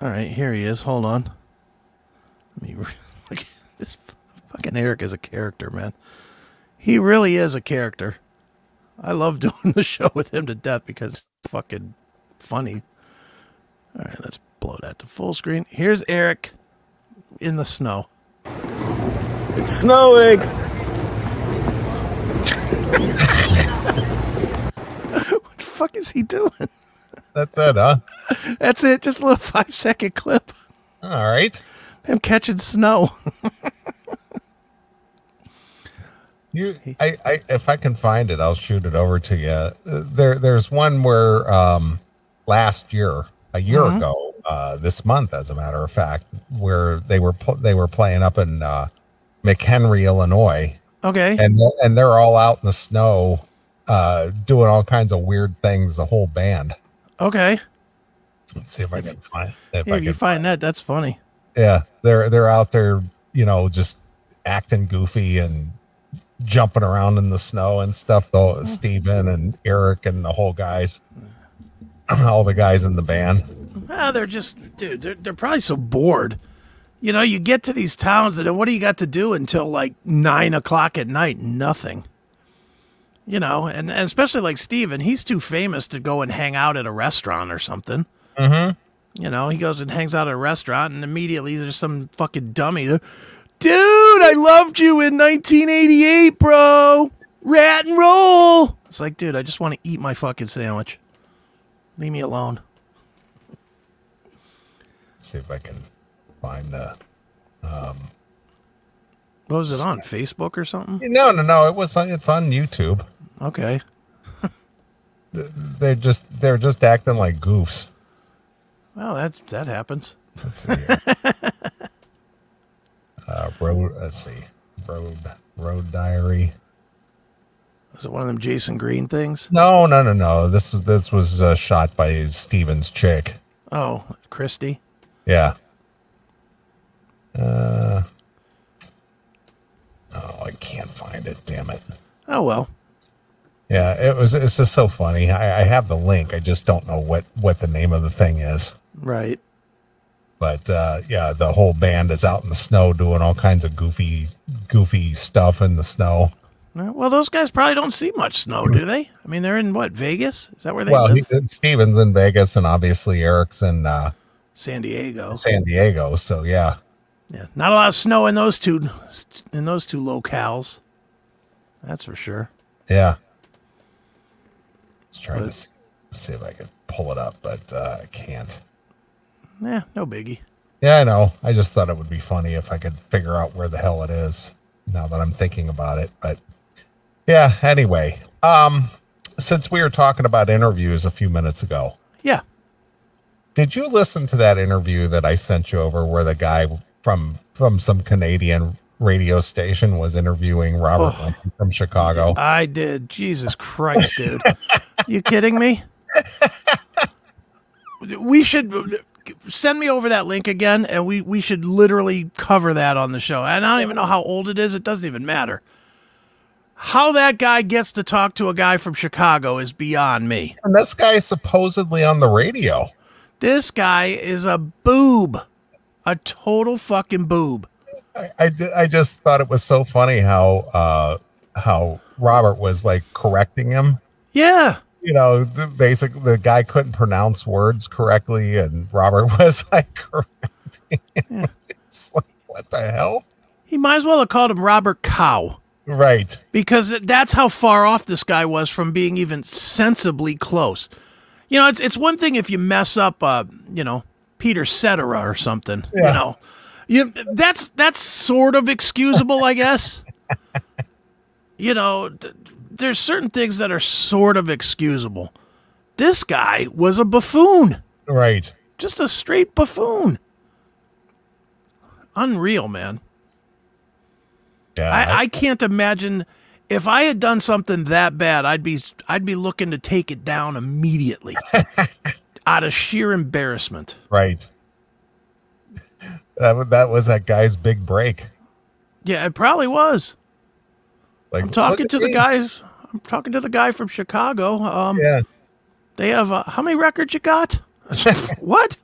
All right, here he is. Hold on. Let me *laughs* look. This fucking Eric is a character, man. He really is a character. I love *laughs* doing the show with him to death because it's fucking funny. All right, let's blow that to full screen. Here's Eric in the snow. It's snowing. *laughs* What the fuck is he doing? That's it, huh? That's it. Just a little five second clip. All right. Him catching snow. *laughs* You, I, I, if I can find it, I'll shoot it over to you. Uh, There, there's one where um, last year, a year Mhm. ago, uh, this month, as a matter of fact, where they were pl- they were playing up in uh, McHenry, Illinois, Okay. and and they're all out in the snow, uh, doing all kinds of weird things. The whole band. Okay. Let's see if I can find. If Yeah, I if you can find that, that's funny. Yeah, they're they're out there, you know, just acting goofy and jumping around in the snow and stuff. Though Steven and Eric and the whole guys, *clears throat* all the guys in the band. Ah, they're just, dude, they're, they're probably so bored. You know, you get to these towns, and then what do you got to do until like nine o'clock at night? Nothing. You know, and, and especially like Steven, he's too famous to go and hang out at a restaurant or something. Mm-hmm. You know, he goes and hangs out at a restaurant, and immediately there's some fucking dummy. Dude, I loved you in 1988, bro. Rat and roll. It's like, dude, I just want to eat my fucking sandwich. Leave me alone. Let's see if I can find the. Um, what was it on Facebook or something? No, no, no. It was. on- It's on YouTube. Okay. They're just they're just acting like goofs. Well, that that happens. Let's see. *laughs* Uh, road. Let's see. Road. Road diary. Was it one of them Jason Green things? No, no, no, no. This was this was uh, shot by Steven's chick. Oh, Christy. Yeah. Uh. Oh, I can't find it. Damn it. Oh well. Yeah, it was. It's just so funny. I, I have the link. I just don't know what what the name of the thing is. Right. But uh, yeah, the whole band is out in the snow doing all kinds of goofy, goofy stuff in the snow. Uh, Well, those guys probably don't see much snow, do they? I mean, they're in what Vegas? Is that where they well, he, live? Steven's in Vegas, and obviously Eric's in uh, San Diego. San Diego. So yeah, Yeah, not a lot of snow in those two in those two locales. That's for sure. yeah. Let's try to see, see if I can pull it up, but uh, I can't. Yeah, no biggie. Yeah, I know. I just thought it would be funny if I could figure out where the hell it is now that I'm thinking about it. But yeah, anyway, um, since we were talking about interviews a few minutes ago, Yeah. did you listen to that interview that I sent you over where the guy from from some Canadian radio station was interviewing Robert Oh. From Chicago? I did. Jesus Christ, dude. you kidding me? *laughs* We should send me over that link again and we we should literally cover that on the show. And I don't even know how old it is. It doesn't even matter. How that guy gets to talk to a guy from Chicago is beyond me. And this guy is supposedly on the radio. This guy is a boob. A total fucking boob. I, I, I just thought it was so funny how uh, how Robert was like correcting him. Yeah. You know, the basic the guy couldn't pronounce words correctly, and Robert *laughs* was like correcting him. It's like, what the hell? He might as well have called him Robert Cow. Right. because that's how far off this guy was from being even sensibly close. You know, it's it's one thing if you mess up, uh, you know, Peter Cetera or something. Yeah. You know, you that's that's sort of excusable, I guess. *laughs* you know, there's certain things that are sort of excusable. This guy was a buffoon, Right. just a straight buffoon. Unreal, man. Yeah. I, I can't imagine if I had done something that bad, I'd be I'd be looking to take it down immediately *laughs* out of sheer embarrassment. right. That, that was that guy's big break. Yeah, it probably was. Like I'm talking to at the me. guys. I'm talking to the guy from Chicago. Um, Yeah. they have uh, how many records you got? *laughs* what?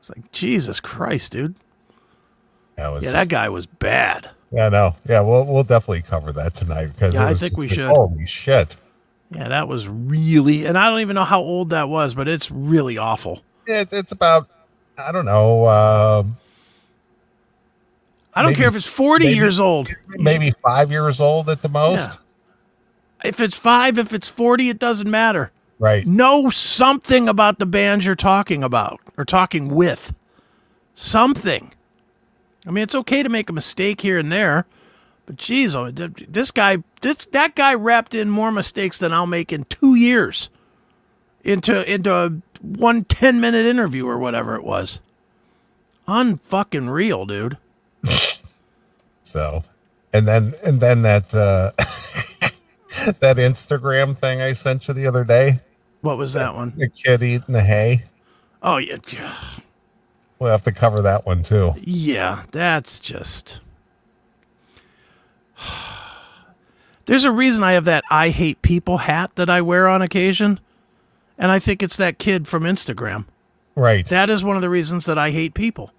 It's like Jesus Christ, dude. That was Yeah, just- that guy was bad. Yeah, no. Yeah, we'll we'll definitely cover that tonight because Yeah, I think we like, should. Holy shit! Yeah, that was really, and I don't even know how old that was, but it's really awful. Yeah, it's, it's about I don't know, uh, I don't Maybe- care if it's 40 maybe- years old. maybe five years old at the most. If it's five, if it's 40, it doesn't matter. Right. Know something about the band you're talking about or talking with. Something. I mean, it's okay to make a mistake here and there, But geez, oh, this guy, this that guy wrapped in more mistakes than I'll make in two years into into a one 10 minute interview or whatever it was. Unfucking real, dude. *laughs* So, and then and then that uh *laughs* *laughs* that Instagram thing I sent you the other day, What was that one? the kid eating the hay. Oh yeah, We'll have to cover that one too. yeah. That's just. *sighs* There's a reason I have that "I hate people" hat that I wear on occasion, and I think it's that kid from Instagram. Right. That is one of the reasons that I hate people.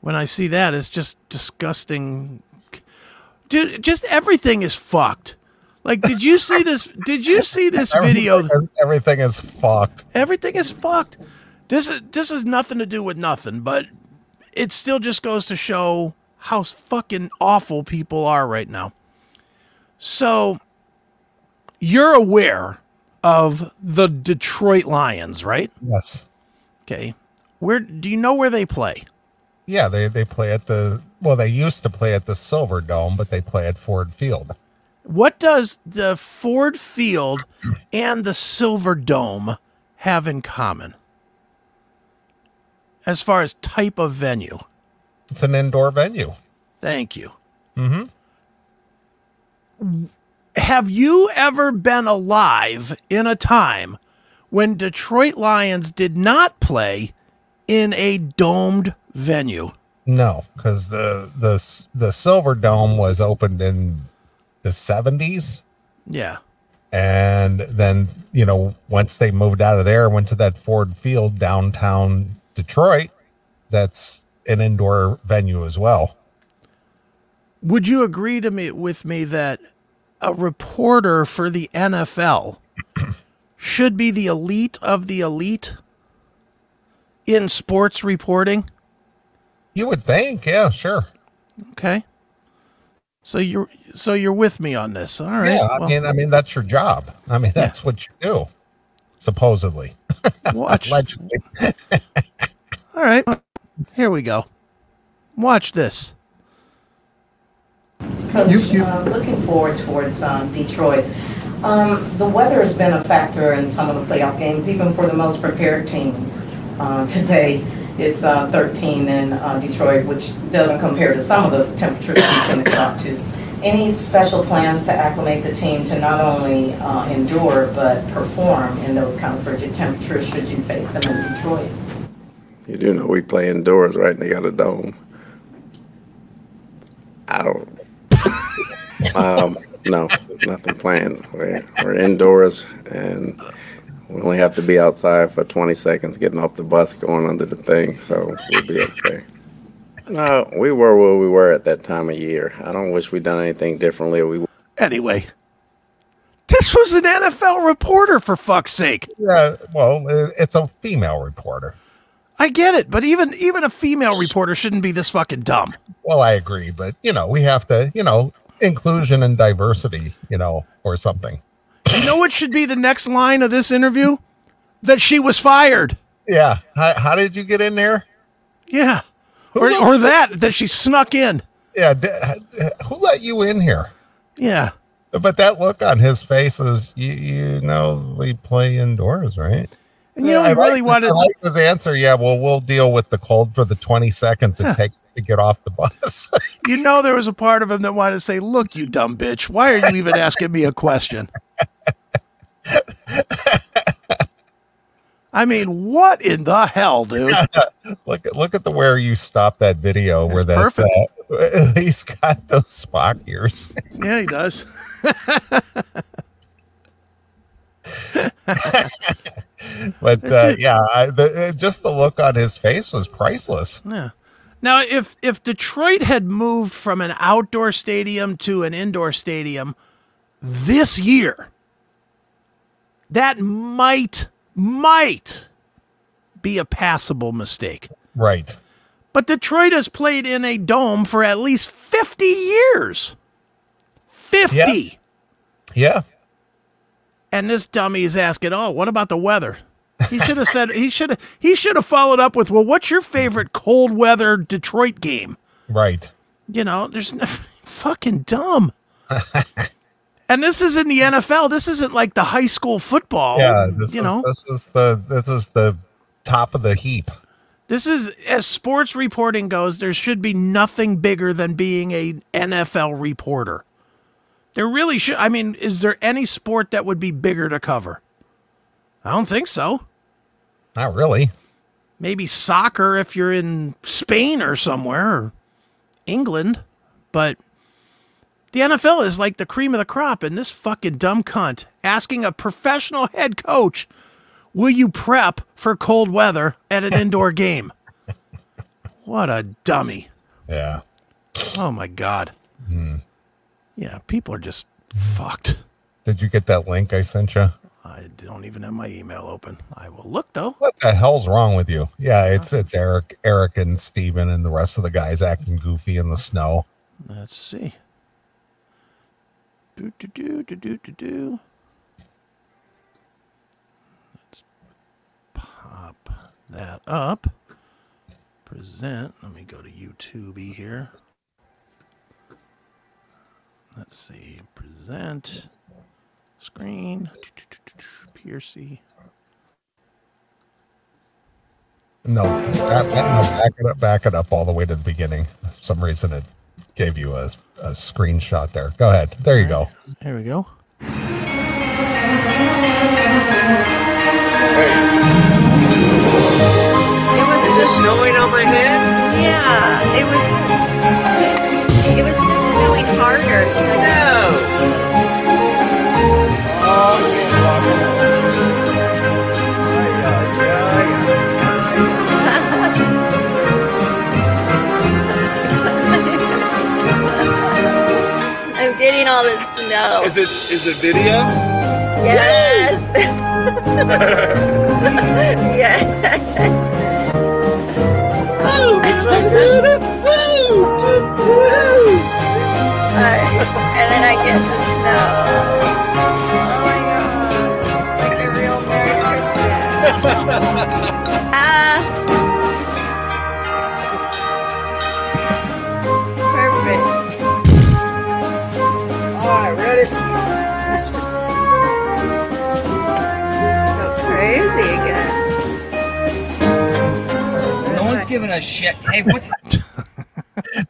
When I see that, it's just disgusting. Dude, just everything is fucked. Like, did you see this? Did you see this video? Everything, is fucked. Everything is fucked. This is this has nothing to do with nothing, but it still just goes to show how fucking awful people are right now. So, you're aware of the Detroit Lions, right? Yes. Okay. Where do you know where they play? Yeah, they they play at the well, they used to play at the Silver Dome, but they play at Ford Field. What does the Ford Field and the Silver Dome have in common? As far as type of venue. It's an indoor venue. Thank you. Mm-hmm. Have you ever been alive in a time when Detroit Lions did not play in a domed venue? No, because the the the Silver Dome was opened in the seventies, Yeah. and then you know once they moved out of there, went to that Ford Field downtown Detroit. That's an indoor venue as well. Would you agree to me with me that a reporter for the NFL *clears throat* should be the elite of the elite in sports reporting? You would think, yeah, sure. Okay. So you're so you're with me on this. All right. yeah, I well, mean, I mean that's your job. I mean, that's what you do, supposedly. *laughs* watch. Allegedly. *laughs* All right. Here we go. Watch this. Coach, uh, looking forward towards um, Detroit. Um, the weather has been a factor in some of the playoff games, even for the most prepared teams. Uh, today, it's uh, 13 in uh, Detroit, which doesn't compare to some of the temperatures we tend to get up to. Any special plans to acclimate the team to not only uh, endure but perform in those kind of frigid temperatures should you face them in Detroit? You do know we play indoors, right? And they got a dome. I don't. *laughs* um, no, nothing planned. We're, we're indoors, and we only have to be outside for 20 seconds, getting off the bus, going under the thing, so we'll be okay. No, we were where we were at that time of year. I don't wish we'd done anything differently. We Anyway, this was an NFL reporter for fuck's sake. Yeah, well, uh, it's a female reporter. I get it, but even even a female reporter shouldn't be this fucking dumb. Well, I agree, but you know, we have to, you know, inclusion and diversity, you know, or something. You know what should be the next line of this interview? That she was fired. Yeah. How, how did you get in there? Yeah. Or, or that that she snuck in. Yeah. who let you in here? Yeah. But that look on his face is, you, you know, we play indoors, right? And you know, I he really like- wanted I like his answer. Yeah, well, we'll deal with the cold for the 20 seconds it takes to get off the bus. *laughs* you know there was a part of him that wanted to say, Look, you dumb bitch, why are you even asking me a question? *laughs* I mean, what in the hell, dude? *laughs* look at look at the where you stopped that video where that perfect. uh, *laughs* he's got those Spock ears. Yeah, he does. But uh, yeah, I, the, uh, just the look on his face was priceless. Yeah. Now, if if Detroit had moved from an outdoor stadium to an indoor stadium this year, that might might be a passable mistake. Right. But Detroit has played in a dome for at least 50 years. 50. Yeah. Yeah. And this dummy is asking, "Oh, what about the weather?" He should have said he should have he should have followed up with, "Well, what's your favorite cold weather Detroit game?" Right. You know, there's no *laughs* fucking dumb. *laughs* and this is in the NFL. This isn't like the high school football. yeah, this you is know, this is the this is the top of the heap. this is as sports reporting goes. There should be nothing bigger than being a NFL reporter. There really should. I mean, is there any sport that would be bigger to cover? I don't think so. Not really. maybe soccer if you're in Spain or somewhere or England, but the NFL is like the cream of the crop, and this fucking dumb cunt asking a professional head coach, "Will you prep for cold weather at an indoor *laughs* game?" What a dummy! Yeah. Oh my god! Hmm. Yeah, people are just fucked. Did you get that link I sent you? I don't even have my email open. I will look though. What the hell's wrong with you? Yeah, it's it's Eric, Eric, and Steven and the rest of the guys acting goofy in the snow. Let's see. Do do do do do do do. Let's pop that up. Present. Let me go to YouTube here. Let's see. Present. Screen. Pearcy. No, back, no, back it up, back it up all the way to the beginning. For some reason it gave you a, a screenshot there. Go ahead. There you go. There we go. It was just snowing on my head. Yeah, it was. It was just snowing harder. So I'm getting snow. Is it is it video? Yes. *laughs* yes. *laughs* Alright, and then I get the snow. Oh my god. It's *laughs* like a real Merry Christmas. Giving a shit. Hey, what's *laughs*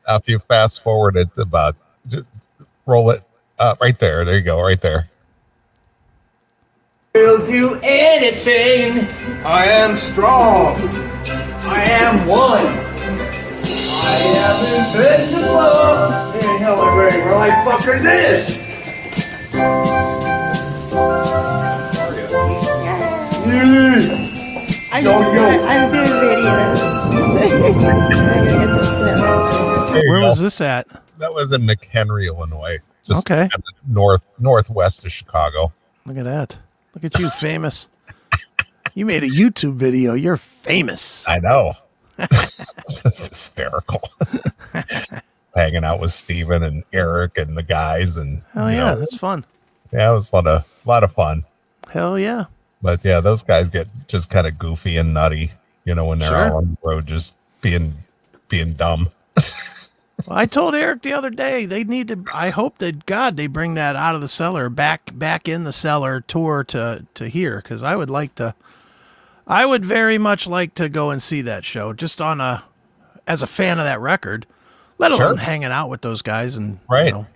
Now, if you fast forward it about, just roll it uh, right there. There you go, right there. will do anything. I am strong. I am one. I am invincible. Hey, hell, I'm ready. We're like fucker this. I'm Yo, yo. I'm doing videos. I'm gonna get the snow. There you Where go. was this at? That was in McHenry, Illinois. Just Okay. north northwest of Chicago. Look at that. Look at you, famous. You made a YouTube video. You're famous. I know. *laughs* it's just hysterical. *laughs* Hanging out with Steven and Eric and the guys and Hell you yeah, know, that's fun. yeah, it was a lot of lot of fun. Hell yeah. But yeah, those guys get just kind of goofy and nutty, you know, when they're Sure. out on the road just being being dumb. Well, I told Eric the other day they need to. I hope that God they bring that out of the cellar back back in the cellar tour to to here because I would like to. I would very much like to go and see that show just on a as a fan of that record, let alone Sure. hanging out with those guys and Right. you know,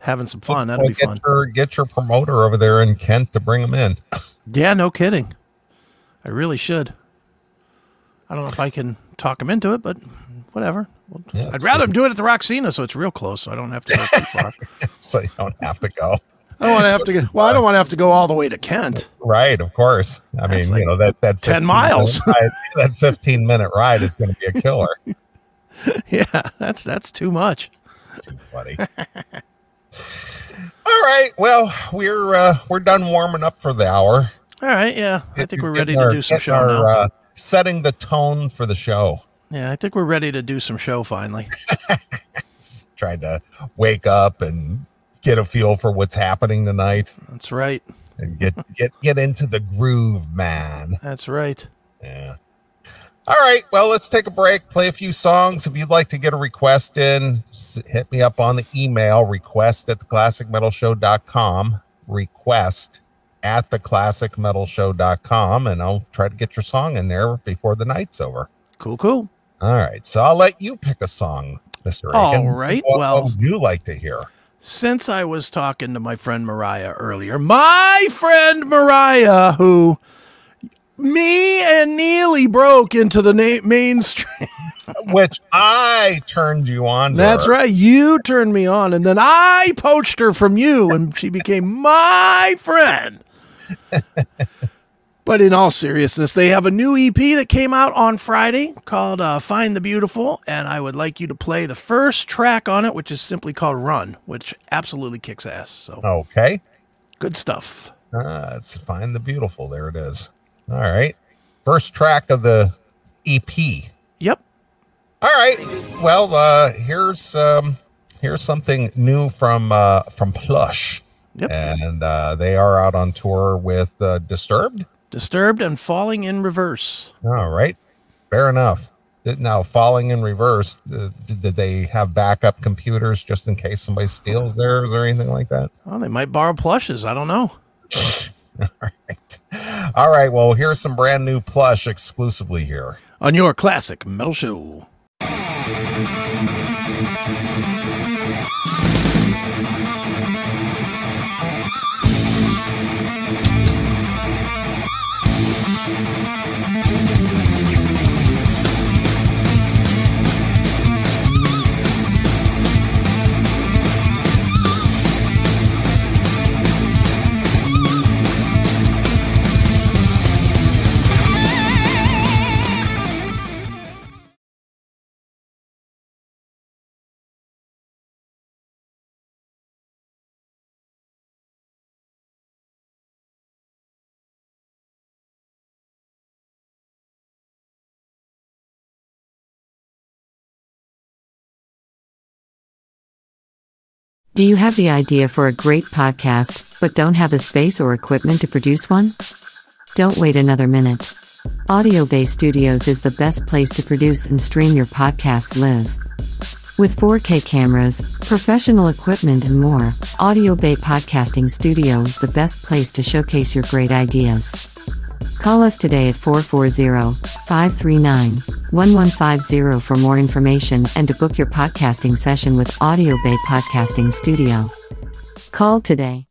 having some fun. That'll Well, be get fun. Your, get your promoter over there in Kent to bring them in. Yeah, no kidding. I really should. I don't know if I can talk him into it, but whatever. Well, Yeah, I'd rather him do it at the Roxina, so it's real close, so I don't have to go too far. *laughs* so you don't have to go. I don't want to have to go. Well, I don't want to have to go all the way to Kent. Right, of course. I mean, That's you know that that 10 miles. ride- that fifteen minute ride is going to be a killer. *laughs* Yeah, that's that's too much. Too funny. All right, well, we're uh, we're done warming up for the hour. All right, yeah, I think we're ready to do some show our, now. Uh, setting the tone for the show. Yeah, I think we're ready to do some show finally. *laughs* *laughs* Just trying to wake up and get a feel for what's happening tonight That's right. and get *laughs* get get into the groove, man. That's right. Yeah. All right. Well, let's take a break, play a few songs. If you'd like to get a request in, hit me up on the email request at theclassicmetalshow.com. Request at theclassicmetalshow.com, and I'll try to get your song in there before the night's over. Cool, cool. All right. So I'll let you pick a song, Mr. Akin. All right, What, well- what would you like to hear? Since I was talking to my friend Moriah earlier, my friend Moriah, who me and Neeley broke into the na- mainstream. *laughs* Which I turned you on. That's her. right. You turned me on, and then I poached her from you, and she became my friend. *laughs* but in all seriousness, they have a new EP that came out on Friday called uh, Find the Beautiful, and I would like you to play the first track on it, which is simply called Run, which absolutely kicks ass. So Okay. good stuff. Uh, let's find the beautiful. There it is. All right. First track of the EP. Yep. All right. Well, uh here's um here's something new from uh from Plush. Yep. And uh they are out on tour with uh Disturbed. Disturbed and Falling in Reverse. All right. Fair enough. Now, falling in reverse, uh, did did they have backup computers just in case somebody steals theirs or anything like that? Well, they might borrow plushes. I don't know. *laughs* All right. All right. Well, here's some brand new plush exclusively here. On your classic metal show. Do you have the idea for a great podcast, but don't have the space or equipment to produce one? Don't wait another minute. Audio Bay Studios is the best place to produce and stream your podcast live. With 4K cameras, professional equipment, and more, Audio Bay Podcasting Studio is the best place to showcase your great ideas. Call us today at 440 539 1150 for more information and to book your podcasting session with Audio Bay Podcasting Studio. Call today.